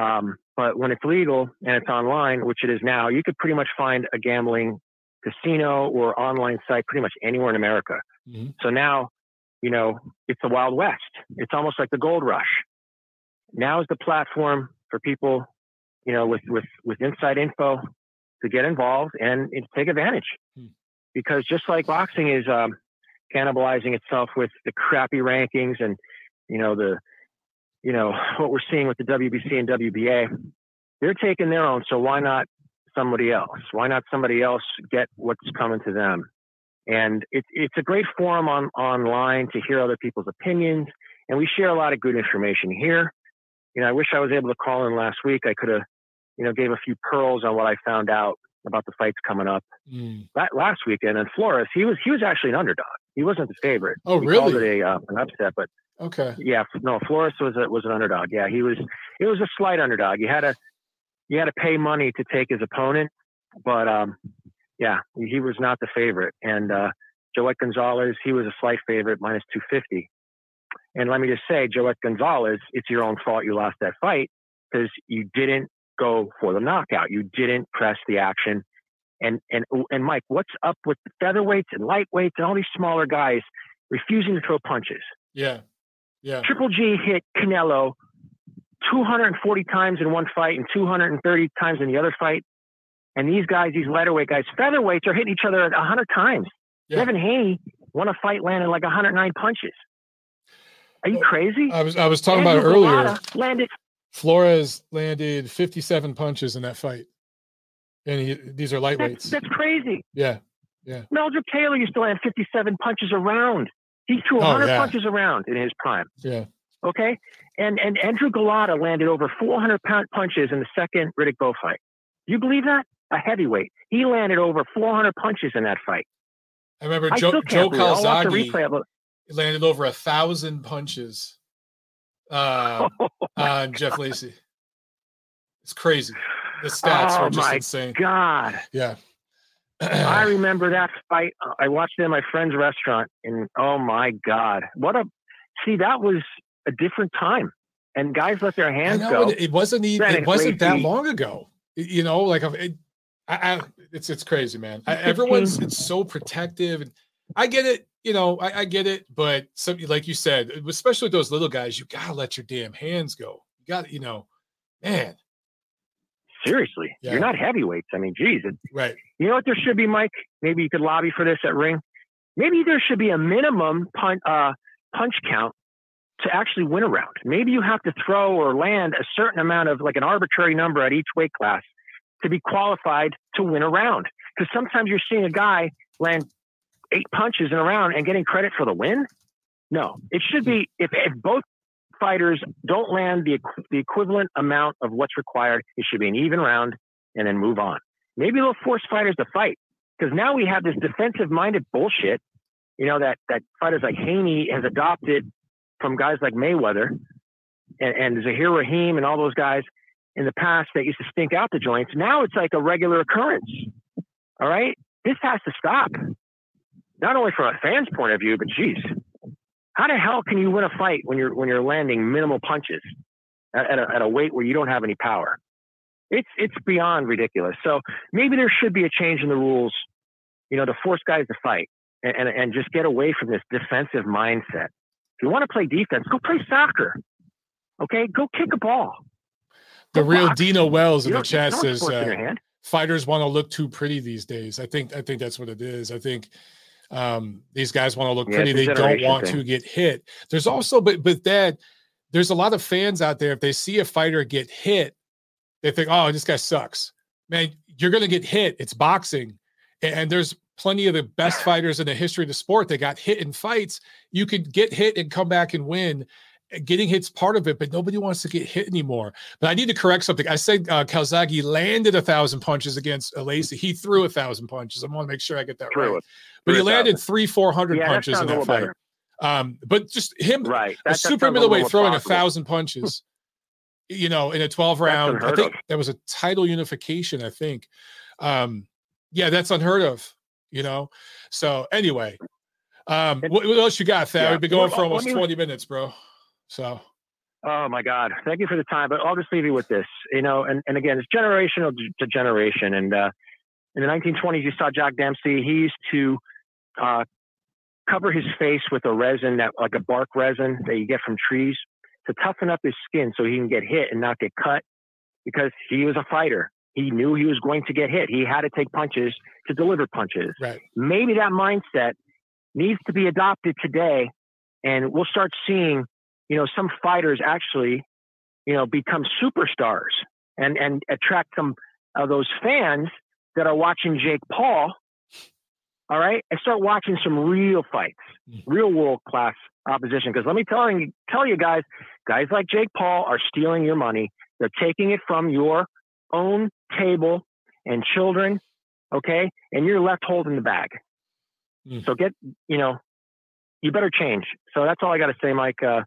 Um, but when it's legal and it's online, which it is now, you could pretty much find a gambling casino or online site pretty much anywhere in America. Mm-hmm. So now, you know, it's the Wild West. It's almost like the gold rush. Now is the platform for people, you know, with with with inside info to get involved and, and take advantage. Mm-hmm. Because just like boxing is um, cannibalizing itself with the crappy rankings and you know the you know what we're seeing with the WBC and WBA they're taking their own so why not somebody else? Why not somebody else get what's coming to them? And it's it's a great forum on online to hear other people's opinions and we share a lot of good information here. You know I wish I was able to call in last week. I could have you know gave a few pearls on what I found out about the fights coming up. Mm. That last weekend, and Flores, he was he was actually an underdog. He wasn't the favorite. Oh, he really? Called it a, uh, an upset, but okay. Yeah, no, Flores was a, was an underdog. Yeah, he was. It was a slight underdog. You had to you had to pay money to take his opponent, but um, yeah, he was not the favorite. And uh, Joet Gonzalez, he was a slight favorite, minus two fifty. And let me just say, Joet Gonzalez, it's your own fault you lost that fight because you didn't go for the knockout. You didn't press the action. And and and Mike, what's up with the featherweights and lightweights and all these smaller guys refusing to throw punches? Yeah, yeah. Triple G hit Canelo 240 times in one fight and 230 times in the other fight. And these guys, these lightweight guys, featherweights are hitting each other 100 times. Yeah. Devin Haney won a fight landing like 109 punches. Are you crazy? I was I was talking Andrew about earlier. Landed Flores landed 57 punches in that fight. And he, these are lightweights. That's, that's, crazy. Yeah. Yeah. Meldrick Taylor used to land 57 punches around. He threw 100 oh, yeah. punches around in his prime. Yeah. Okay. And and Andrew Golota landed over 400 pound punches in the second Riddick Bowe fight. Do you believe that? A heavyweight. He landed over 400 punches in that fight. I remember I Joe, Joe Calzaghe landed over a thousand punches uh, uh, Jeff Lacy. It's crazy. The stats oh, are just my insane. God. Yeah. I remember that fight. I watched it in my friend's restaurant, and oh my God, what a see! That was a different time, and guys let their hands go. It wasn't even. It wasn't that long ago. You know, like it, I, I, it's it's crazy, man. I, everyone's it's so protective, and I get it you know, I, I, get it, but something like you said, especially with those little guys, you gotta let your damn hands go. You got, you know, man. Seriously, yeah. you're not heavyweights. I mean, geez, it, right? You know what there should be, Mike? Maybe you could lobby for this at Ring. Maybe there should be a minimum punch, uh, punch count to actually win a round. Maybe you have to throw or land a certain amount of like an arbitrary number at each weight class to be qualified to win a round. Because sometimes you're seeing a guy land eight punches in a round and getting credit for the win? No, it should be if, if both fighters don't land the the equivalent amount of what's required, it should be an even round and then move on. Maybe they'll force fighters to fight because now we have this defensive minded bullshit. You know that that fighters like Haney has adopted from guys like Mayweather and, and Zahir Raheem and all those guys in the past that used to stink out the joints. Now it's like a regular occurrence. All right, this has to stop not only from a fan's point of view, but geez, how the hell can you win a fight when you're when you're landing minimal punches at, at, a, at a weight where you don't have any power? It's it's beyond ridiculous. So maybe there should be a change in the rules, you know, to force guys to fight and, and, and just get away from this defensive mindset. If you want to play defense, go play soccer. Okay, go kick a ball. The real box. Dino Wells in the chat says uh, fighters want to look too pretty these days. I think I think that's what it is. I think um, these guys want to look yeah, pretty. They don't want thing. to get hit. There's also, but but that there's a lot of fans out there. If they see a fighter get hit, they think, "Oh, this guy sucks." Man, you're going to get hit. It's boxing, and there's plenty of the best fighters in the history of the sport that got hit in fights. You could get hit and come back and win. Getting hits part of it, but nobody wants to get hit anymore. But I need to correct something. I said uh, Calzaghe landed a thousand punches against Lacy. He threw a thousand punches. I want to make sure I get that right. But he landed three, four hundred yeah, punches in that fight. Um, but just him, right? That, a super middleweight throwing a thousand punches, you know, in a twelve round. I think of. that was a title unification. I think. Um, yeah, that's unheard of. You know. So anyway, um, what, what else you got, Thad? Yeah. We've been going for almost twenty minutes, bro. So. Oh my God! Thank you for the time, but I'll just leave you with this. You know, and, and again, it's generational to generation. And uh, in the 1920s, you saw Jack Dempsey. He used to uh, cover his face with a resin that, like a bark resin that you get from trees, to toughen up his skin so he can get hit and not get cut. Because he was a fighter, he knew he was going to get hit. He had to take punches to deliver punches. Right. Maybe that mindset needs to be adopted today, and we'll start seeing you know, some fighters actually, you know, become superstars and, and attract some of those fans that are watching Jake Paul. All right. And start watching some real fights, mm. real world class opposition. Because let me tell you, tell you guys, guys like Jake Paul are stealing your money. They're taking it from your own table and children. Okay. And you're left holding the bag. Mm. So get, you know, you better change. So that's all I got to say, Mike. Uh,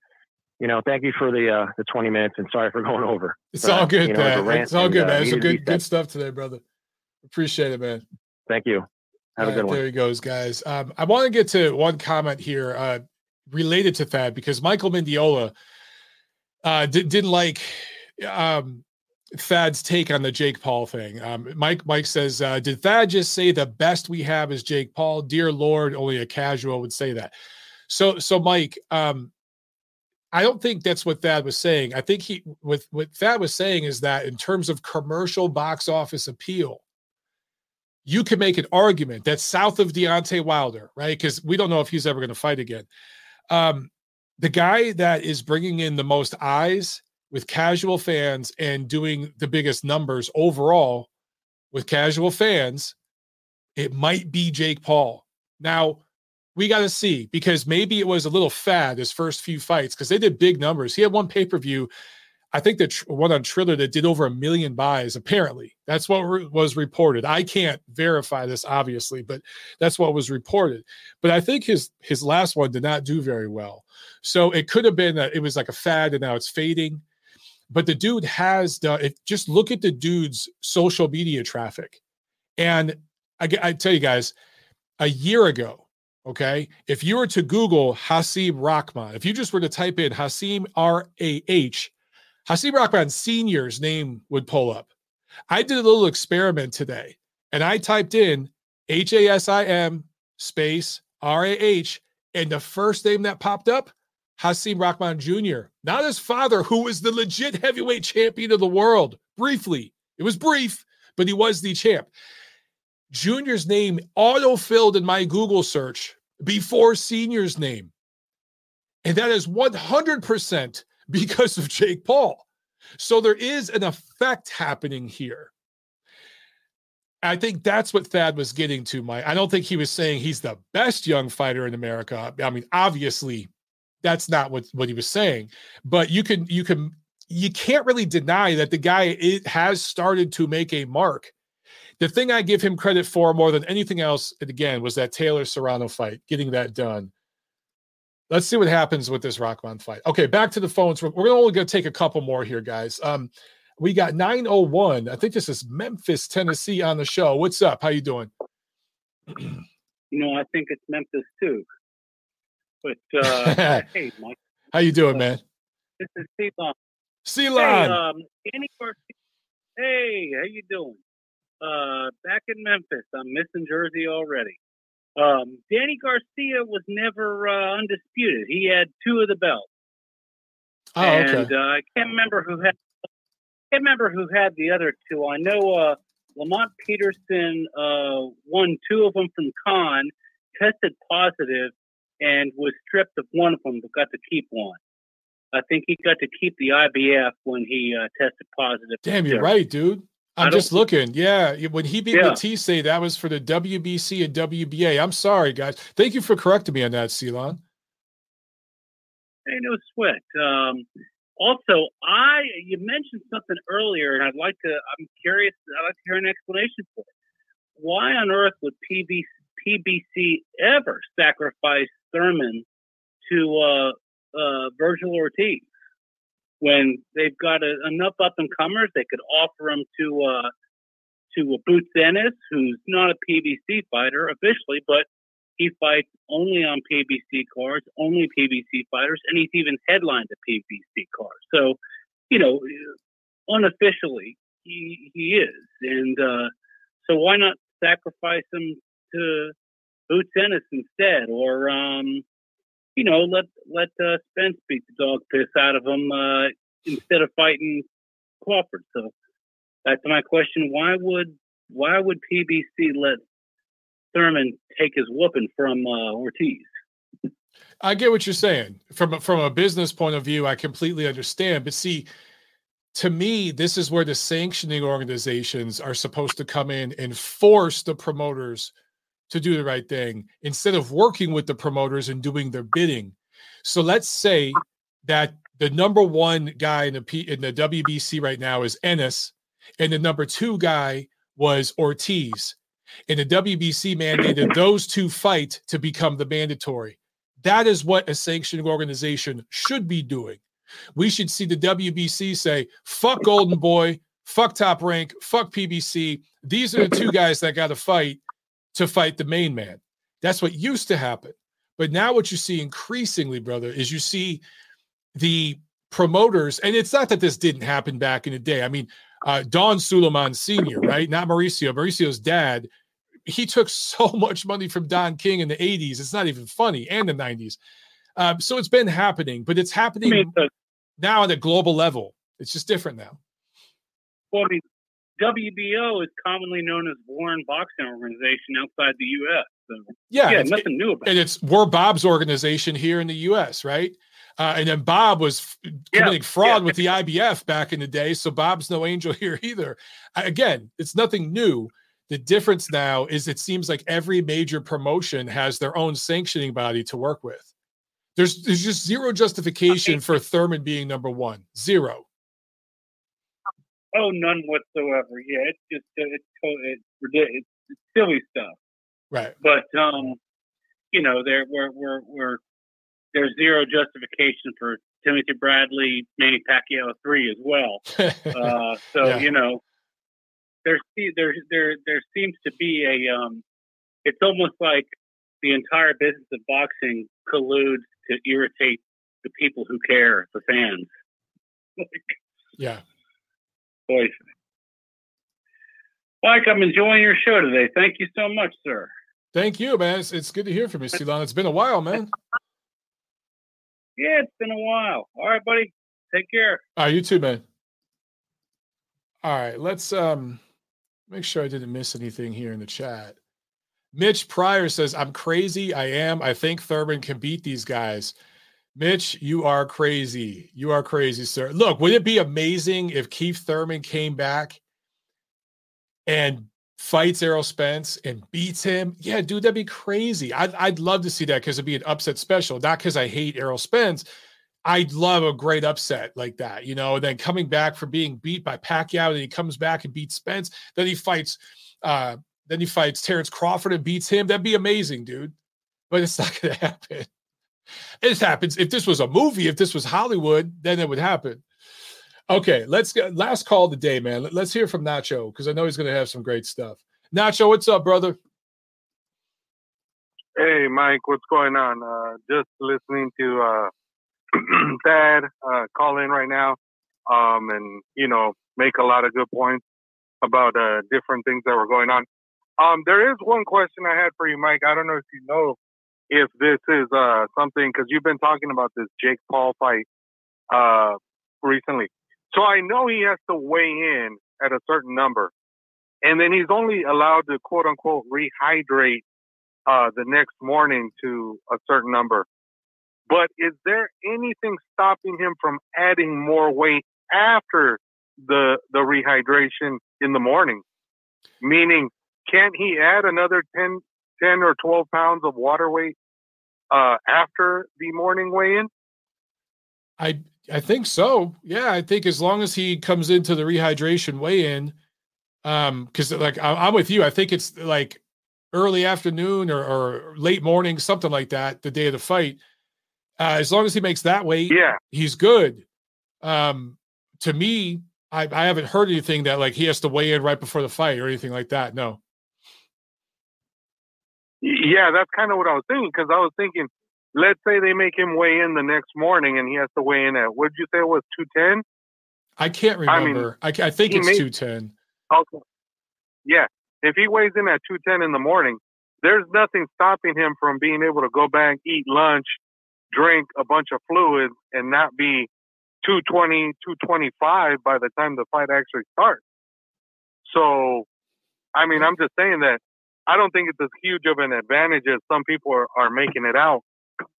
you know, thank you for the uh, the 20 minutes and sorry for going over. It's all good, you know, man. It's all good, and, man. Uh, it's good good stuff today, brother. Appreciate it, man. Thank you. Have all a good right, one. There he goes, guys. Um, I want to get to one comment here uh, related to Thad because Michael Mendiola uh, did, didn't like um, Thad's take on the Jake Paul thing. Um, Mike Mike says, uh, "Did Thad just say the best we have is Jake Paul? Dear Lord, only a casual would say that." So so Mike, um, I don't think that's what Thad was saying. I think he with what Thad was saying is that in terms of commercial box office appeal, you can make an argument that south of Deontay Wilder, right? Because we don't know if he's ever going to fight again. Um, the guy that is bringing in the most eyes with casual fans and doing the biggest numbers overall with casual fans, it might be Jake Paul. Now, we got to see because maybe it was a little fad his first few fights because they did big numbers. He had one pay per view, I think the tr- one on Triller that did over a million buys. Apparently, that's what re- was reported. I can't verify this obviously, but that's what was reported. But I think his his last one did not do very well. So it could have been that it was like a fad and now it's fading. But the dude has done. If just look at the dude's social media traffic, and I, I tell you guys, a year ago Okay. If you were to Google Hasim Rahman, if you just were to type in Hasim R A H, Hasim Rahman Senior's name would pull up. I did a little experiment today and I typed in H A S I M space R A H, and the first name that popped up, Hasim Rahman Jr., not his father, who was the legit heavyweight champion of the world. Briefly, it was brief, but he was the champ. Junior's name auto filled in my Google search before Senior's name. And that is 100% because of Jake Paul. So there is an effect happening here. I think that's what Thad was getting to, Mike. I don't think he was saying he's the best young fighter in America. I mean, obviously, that's not what, what he was saying. But you can you can you can't really deny that the guy it has started to make a mark the thing I give him credit for more than anything else, and again, was that Taylor Serrano fight, getting that done. Let's see what happens with this Rahman fight. Okay, back to the phones. We're, we're only going to take a couple more here, guys. Um, we got 901. I think this is Memphis, Tennessee on the show. What's up? How you doing? you know, I think it's Memphis too. But uh, hey, Mike. How you doing, man? This is Ceylon. Ceylon. Hey, um, hey, how you doing? Uh, back in Memphis. I'm missing Jersey already. Um, Danny Garcia was never uh, undisputed. He had two of the belts. Oh, and, uh, I can't remember who had. Can't remember who had the other two. I know uh, Lamont Peterson uh, won two of them from Khan, tested positive, and was stripped of one of them, but got to keep one. I think he got to keep the IBF when he uh, tested positive. Damn, you're right, dude. I'm just looking. Yeah, when he beat yeah. Batiste, that was for the WBC and WBA. I'm sorry, guys. Thank you for correcting me on that, Ceylon. Hey, no sweat. Um, also, I you mentioned something earlier, and I'd like to. I'm curious. I'd like to hear an explanation for it. Why on earth would PBC, PBC ever sacrifice Thurman to uh, uh, Vergil Ortiz when they've got a, enough up and comers? They could offer him to uh, to Boots Ennis, who's not a PBC fighter officially, but he fights only on PBC cards, only PBC fighters, and he's even headlined a PBC card. So, you know, unofficially, he he is, and uh, so why not sacrifice him to Boots Ennis instead, or um, you know, let let uh, Spence beat the dog piss out of him uh, instead of fighting Crawford. So that's my question: Why would why would PBC let Thurman take his whooping from uh, Ortiz. I get what you're saying from from a business point of view. I completely understand, but see, to me, this is where the sanctioning organizations are supposed to come in and force the promoters to do the right thing instead of working with the promoters and doing their bidding. So let's say that the number one guy in the P, in the WBC right now is Ennis, and the number two guy was Ortiz and the WBC mandated those two fight to become the mandatory. That is what a sanctioning organization should be doing. We should see the WBC say, fuck Golden Boy, fuck Top Rank, fuck PBC. These are the two guys that got to fight to fight the main man. That's what used to happen. But now what you see increasingly, brother, is you see the promoters, and it's not that this didn't happen back in the day. I mean, uh, Don Sulaiman Sr., right? Not Mauricio. Mauricio's dad he took so much money from Don King in the 80s. It's not even funny, and the 90s. Um, so it's been happening, but it's happening I mean, the, now at a global level. It's just different now. Well, I mean, WBO is commonly known as Warren Boxing Organization outside the U.S. So, yeah, yeah, nothing new about and it. it's we're Bob's organization here in the U.S. Right, uh, and then Bob was committing yeah, fraud yeah. with the IBF back in the day, so Bob's no angel here either. Again, it's nothing new. The difference now is it seems like every major promotion has their own sanctioning body to work with. There's there's just zero justification for Thurman being number one. Zero. Oh, none whatsoever. Yeah, it's just it's it's, it's, it's silly stuff. Right. But um, you know, there we're we're we're there's zero justification for Timothy Bradley, Manny Pacquiao three as well. uh, so yeah. you know, there there there there seems to be a um, it's almost like the entire business of boxing colludes to irritate the people who care, the fans. like, yeah. Boy. Mike, I'm enjoying your show today. Thank you so much, sir. Thank you, man. It's, it's good to hear from you, Ceylon. It's been a while, man. yeah, it's been a while. All right, buddy. Take care. All right, you too, man. All right, let's um Make sure I didn't miss anything here in the chat. Mitch Pryor says, I'm crazy. I am. I think Thurman can beat these guys. Mitch, you are crazy. You are crazy, sir. Look, would it be amazing if Keith Thurman came back and fights Errol Spence and beats him? Yeah, dude, that'd be crazy. I'd, I'd love to see that because it'd be an upset special. Not because I hate Errol Spence, I'd love a great upset like that, you know. And then coming back from being beat by Pacquiao, and he comes back and beats Spence. Then he fights, uh, then he fights Terrence Crawford and beats him. That'd be amazing, dude. But it's not to happen. It happens. If this was a movie, if this was Hollywood, then it would happen. Okay, let's get last call of the day, man. Let's hear from Nacho because I know he's going to have some great stuff. Nacho, what's up, brother? Hey, Mike, what's going on? Uh, just listening to uh, Thad uh, call in right now, um, and you know make a lot of good points about uh, different things that were going on. Um, there is one question I had for you, Mike. I don't know if you know if this is uh, something because you've been talking about this Jake Paul fight uh, recently. So I know he has to weigh in at a certain number, and then he's only allowed to quote unquote rehydrate uh, the next morning to a certain number. But is there anything stopping him from adding more weight after the the rehydration in the morning? Meaning, can't he add another 10, 10 or 12 pounds of water weight uh, after the morning weigh-in? I I think so. Yeah, I think as long as he comes into the rehydration weigh-in, um, because like I, am with you. I think it's like early afternoon or, or, late morning, something like that, the day of the fight. Uh, as long as he makes that weight, yeah, he's good. Um, to me, I, I haven't heard anything that like he has to weigh in right before the fight or anything like that. No. Yeah, that's kind of what I was thinking because I was thinking, let's say they make him weigh in the next morning and he has to weigh in at what did you say it was two ten? I can't remember. I, mean, I, I think it's two ten. Okay. Yeah, if he weighs in at two ten in the morning, there's nothing stopping him from being able to go back, eat lunch, drink a bunch of fluids, and not be 220, 225 by the time the fight actually starts. So, I mean, I'm just saying that I don't think it's as huge of an advantage as some people are, are making it out.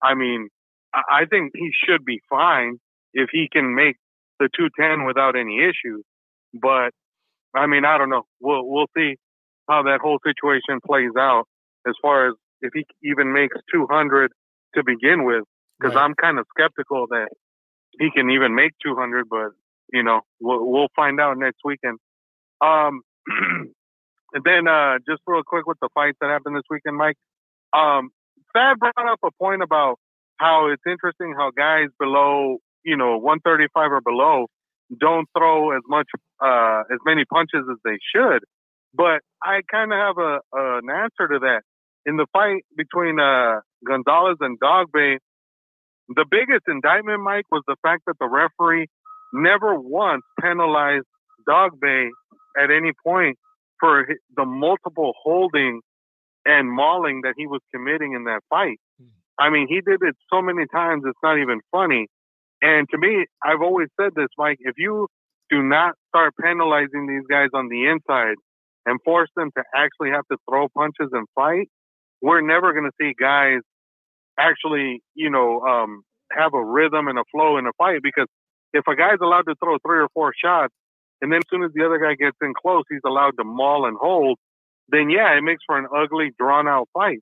I mean, I think he should be fine if he can make the 210 without any issues. But I mean, I don't know. We'll we'll see how that whole situation plays out as far as if he even makes 200 to begin with, because right. I'm kind of skeptical that he can even make 200, but you know, we'll, we'll find out next weekend. Um, and then, uh, just real quick with the fights that happened this weekend, Mike, um, Thad brought up a point about how it's interesting how guys below, you know, 135 or below don't throw as much, uh, as many punches as they should. But I kind of have a, uh, an answer to that. In the fight between, uh, Gonzalez and Dogboe, the biggest indictment, Mike, was the fact that the referee never once penalized Dogboe at any point for the multiple holding and mauling that he was committing in that fight. Hmm. I mean, he did it so many times, it's not even funny. And to me, I've always said this, Mike, if you do not start penalizing these guys on the inside and force them to actually have to throw punches and fight, we're never going to see guys actually, you know, um, have a rhythm and a flow in a fight because if a guy's allowed to throw three or four shots and then as soon as the other guy gets in close, he's allowed to maul and hold, then yeah, it makes for an ugly, drawn out fight.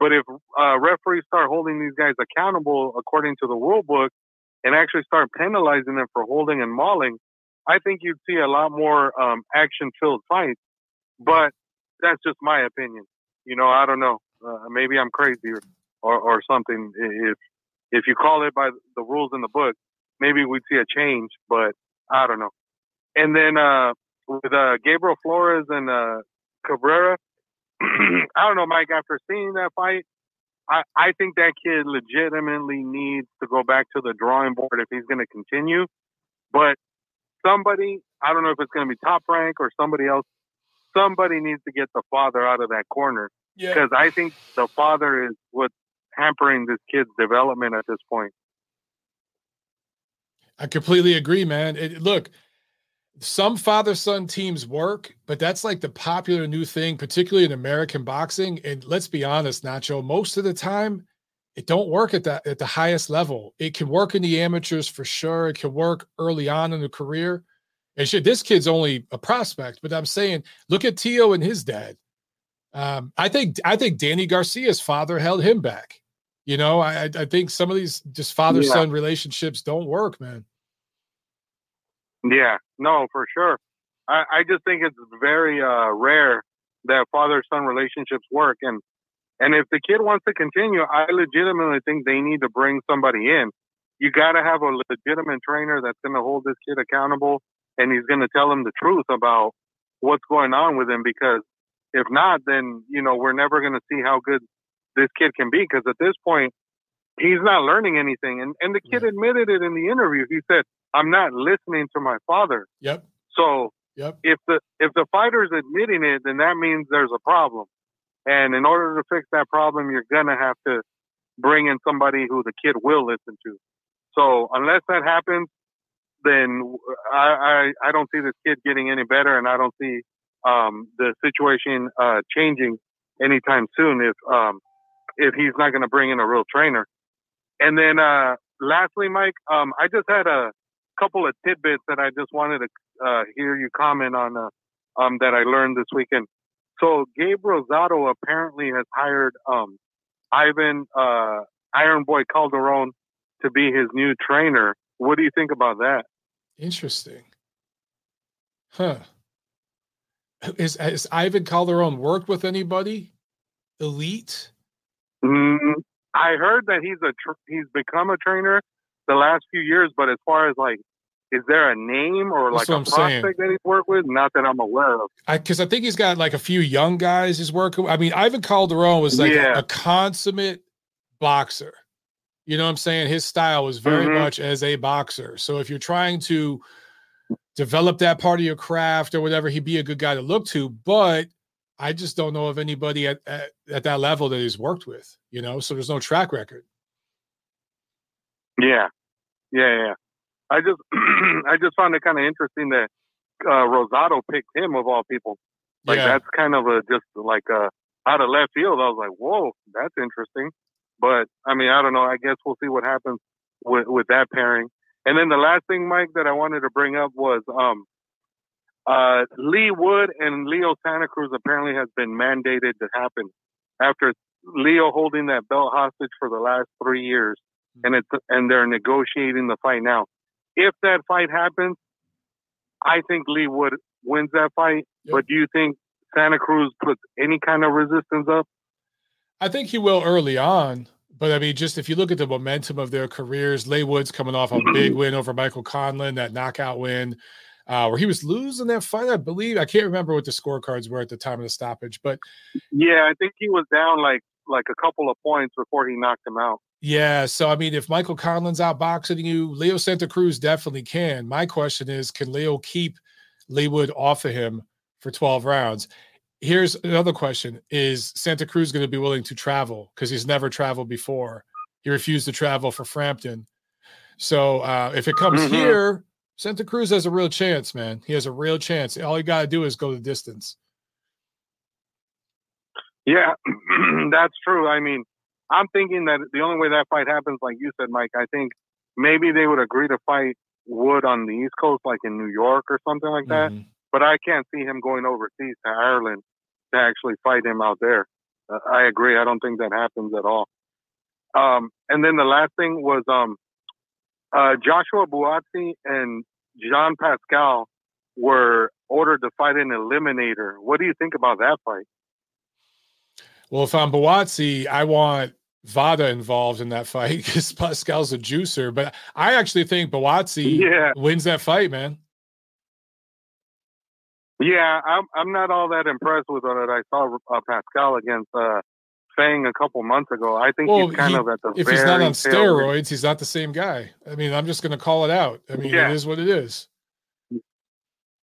But if uh, referees start holding these guys accountable according to the rule book and actually start penalizing them for holding and mauling, I think you'd see a lot more um, action filled fights. But that's just my opinion. You know, I don't know. Uh, maybe I'm crazy or, or, or something. If if you call it by the rules in the book, maybe we'd see a change. But I don't know. And then uh, with uh, Gabriel Flores and uh, Cabrera, I don't know, Mike. After seeing that fight, I, I think that kid legitimately needs to go back to the drawing board if he's going to continue. But somebody, I don't know if it's going to be top rank or somebody else, somebody needs to get the father out of that corner because yeah. I think the father is what's hampering this kid's development at this point. I completely agree, man. It, look, some father son teams work, but that's like the popular new thing, particularly in American boxing. And let's be honest, Nacho, most of the time, it don't work at that at the highest level. It can work in the amateurs for sure. It can work early on in the career. And shit, this kid's only a prospect, but I'm saying, look at Teo and his dad. Um, I think I think Danny Garcia's father held him back. You know, I I think some of these just father son yeah. relationships don't work, man. Yeah, no, for sure. I, I just think it's very uh, rare that father son relationships work, and and if the kid wants to continue, I legitimately think they need to bring somebody in. You got to have a legitimate trainer that's going to hold this kid accountable, and he's going to tell him the truth about what's going on with him. Because if not, then you know we're never going to see how good this kid can be. Because at this point, he's not learning anything, and and the kid admitted it in the interview. He said, I'm not listening to my father. Yep. So yep. if the if the fighter's admitting it, then that means there's a problem. And in order to fix that problem, you're gonna have to bring in somebody who the kid will listen to. So unless that happens, then I I, I don't see this kid getting any better, and I don't see um, the situation uh, changing anytime soon if um, if he's not going to bring in a real trainer. And then uh, lastly, Mike, um, I just had a couple of tidbits that I just wanted to uh, hear you comment on uh, um, that I learned this weekend. So Gabe Rosado apparently has hired um, Ivan uh, Iron Boy Calderon to be his new trainer. what do you think about that? Interesting. Huh. Is has Ivan Calderon worked with anybody elite? Mm, I heard that he's a tr- he's become a trainer the last few years, but as far as like, is there a name or like a prospect saying. that he's worked with? Not that I'm aware of. Because I, I, think he's got like a few young guys he's working. With. I mean, Ivan Calderon was like yeah. a, a, consummate boxer. You know what I'm saying? His style was very mm-hmm. much as a boxer. So if you're trying to develop that part of your craft or whatever, he'd be a good guy to look to. But I just don't know of anybody at, at, at that level that he's worked with, you know, so there's no track record. Yeah. Yeah. Yeah. I just, I just found it kind of interesting that uh, Rosado picked him of all people. Like yeah. that's kind of a, just like a, out of left field. I was like, whoa, that's interesting. But I mean, I don't know. I guess we'll see what happens with, with that pairing. And then the last thing, Mike, that I wanted to bring up was um, uh, Leigh Wood and Leo Santa Cruz apparently has been mandated to happen after Leo holding that belt hostage for the last three years, and it's and they're negotiating the fight now. If that fight happens, I think Leigh Wood wins that fight. Yep. But do you think Santa Cruz puts any kind of resistance up? I think he will early on. But I mean, just if you look at the momentum of their careers, Leigh Wood's coming off a big win over Michael Conlan, that knockout win, uh, where he was losing that fight, I believe. I can't remember what the scorecards were at the time of the stoppage, but yeah, I think he was down like like a couple of points before he knocked him out. Yeah, so I mean, if Michael Conlan's outboxing you, Leo Santa Cruz definitely can. My question is, can Leo keep Leigh Wood off of him for 12 rounds? here's another question is santa cruz going to be willing to travel because he's never traveled before he refused to travel for frampton so uh, if it comes mm-hmm. here santa cruz has a real chance man he has a real chance all you got to do is go the distance yeah that's true i mean i'm thinking that the only way that fight happens like you said mike i think maybe they would agree to fight wood on the east coast like in new york or something like that mm-hmm but I can't see him going overseas to Ireland to actually fight him out there. Uh, I agree. I don't think that happens at all. Um, and then the last thing was um, uh, Joshua Buatsi and John Pascal were ordered to fight an eliminator. What do you think about that fight? Well, if I'm Buatsi, I want VADA involved in that fight because Pascal's a juicer. But I actually think Buatsi yeah. wins that fight, man. Yeah, I'm I'm not all that impressed with what I saw uh, Pascal against uh, Fang a couple months ago. I think well, he's kind he, of at the if he's not on steroids, he's not the same guy. I mean, I'm just going to call it out. I mean, yeah. it is what it is.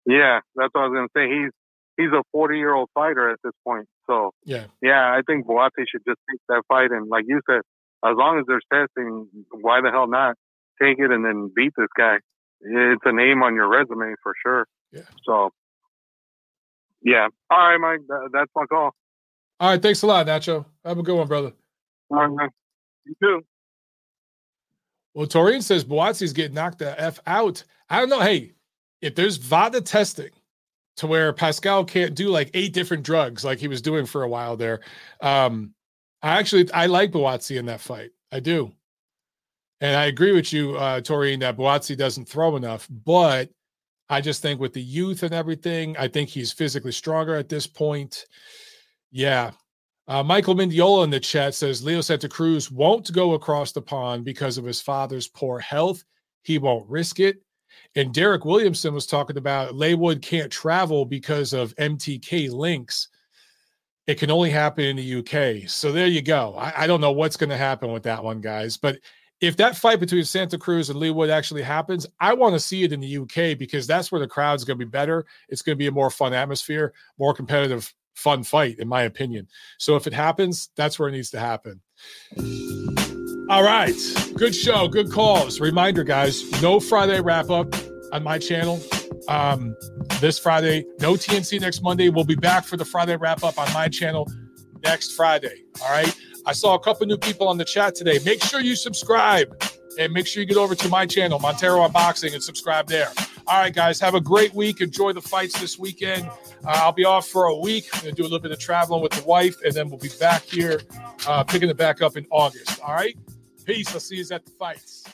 Yeah, that's what I was going to say. He's he's a 40 year old fighter at this point. So yeah, yeah, I think Buatsi should just take that fight and, like you said, as long as there's testing, why the hell not take it and then beat this guy? It's a name on your resume for sure. Yeah. So yeah. All right, Mike. that's my call. All right. Thanks a lot, Nacho. Have a good one, brother. All right, man. You too. Well, Torian says Buatsi's getting knocked the F out. I don't know. Hey, if there's VADA testing to where Pascal can't do like eight different drugs like he was doing for a while there, um, I actually I like Buatsi in that fight. I do. And I agree with you, uh, Torian, that Buatsi doesn't throw enough, but I just think with the youth and everything, I think he's physically stronger at this point. Yeah. Uh, Michael Mendiola in the chat says Leo Santa Cruz won't go across the pond because of his father's poor health. He won't risk it. And Derek Williamson was talking about Leigh Wood can't travel because of MTK links. It can only happen in the UK. So there you go. I, I don't know what's going to happen with that one, guys. But if that fight between Santa Cruz and Leigh Wood actually happens, I want to see it in the UK because that's where the crowd's going to be better. It's going to be a more fun atmosphere, more competitive, fun fight, in my opinion. So if it happens, that's where it needs to happen. All right. Good show. Good calls. Reminder, guys no Friday wrap up on my channel. Um, this Friday, no TNC next Monday. We'll be back for the Friday wrap up on my channel next Friday. All right. I saw a couple new people on the chat today. Make sure you subscribe and make sure you get over to my channel, Montero On Boxing, and subscribe there. All right, guys, have a great week. Enjoy the fights this weekend. Uh, I'll be off for a week. I'm going to do a little bit of traveling with the wife, and then we'll be back here uh, picking it back up in August. All right? Peace. I'll see you at the fights.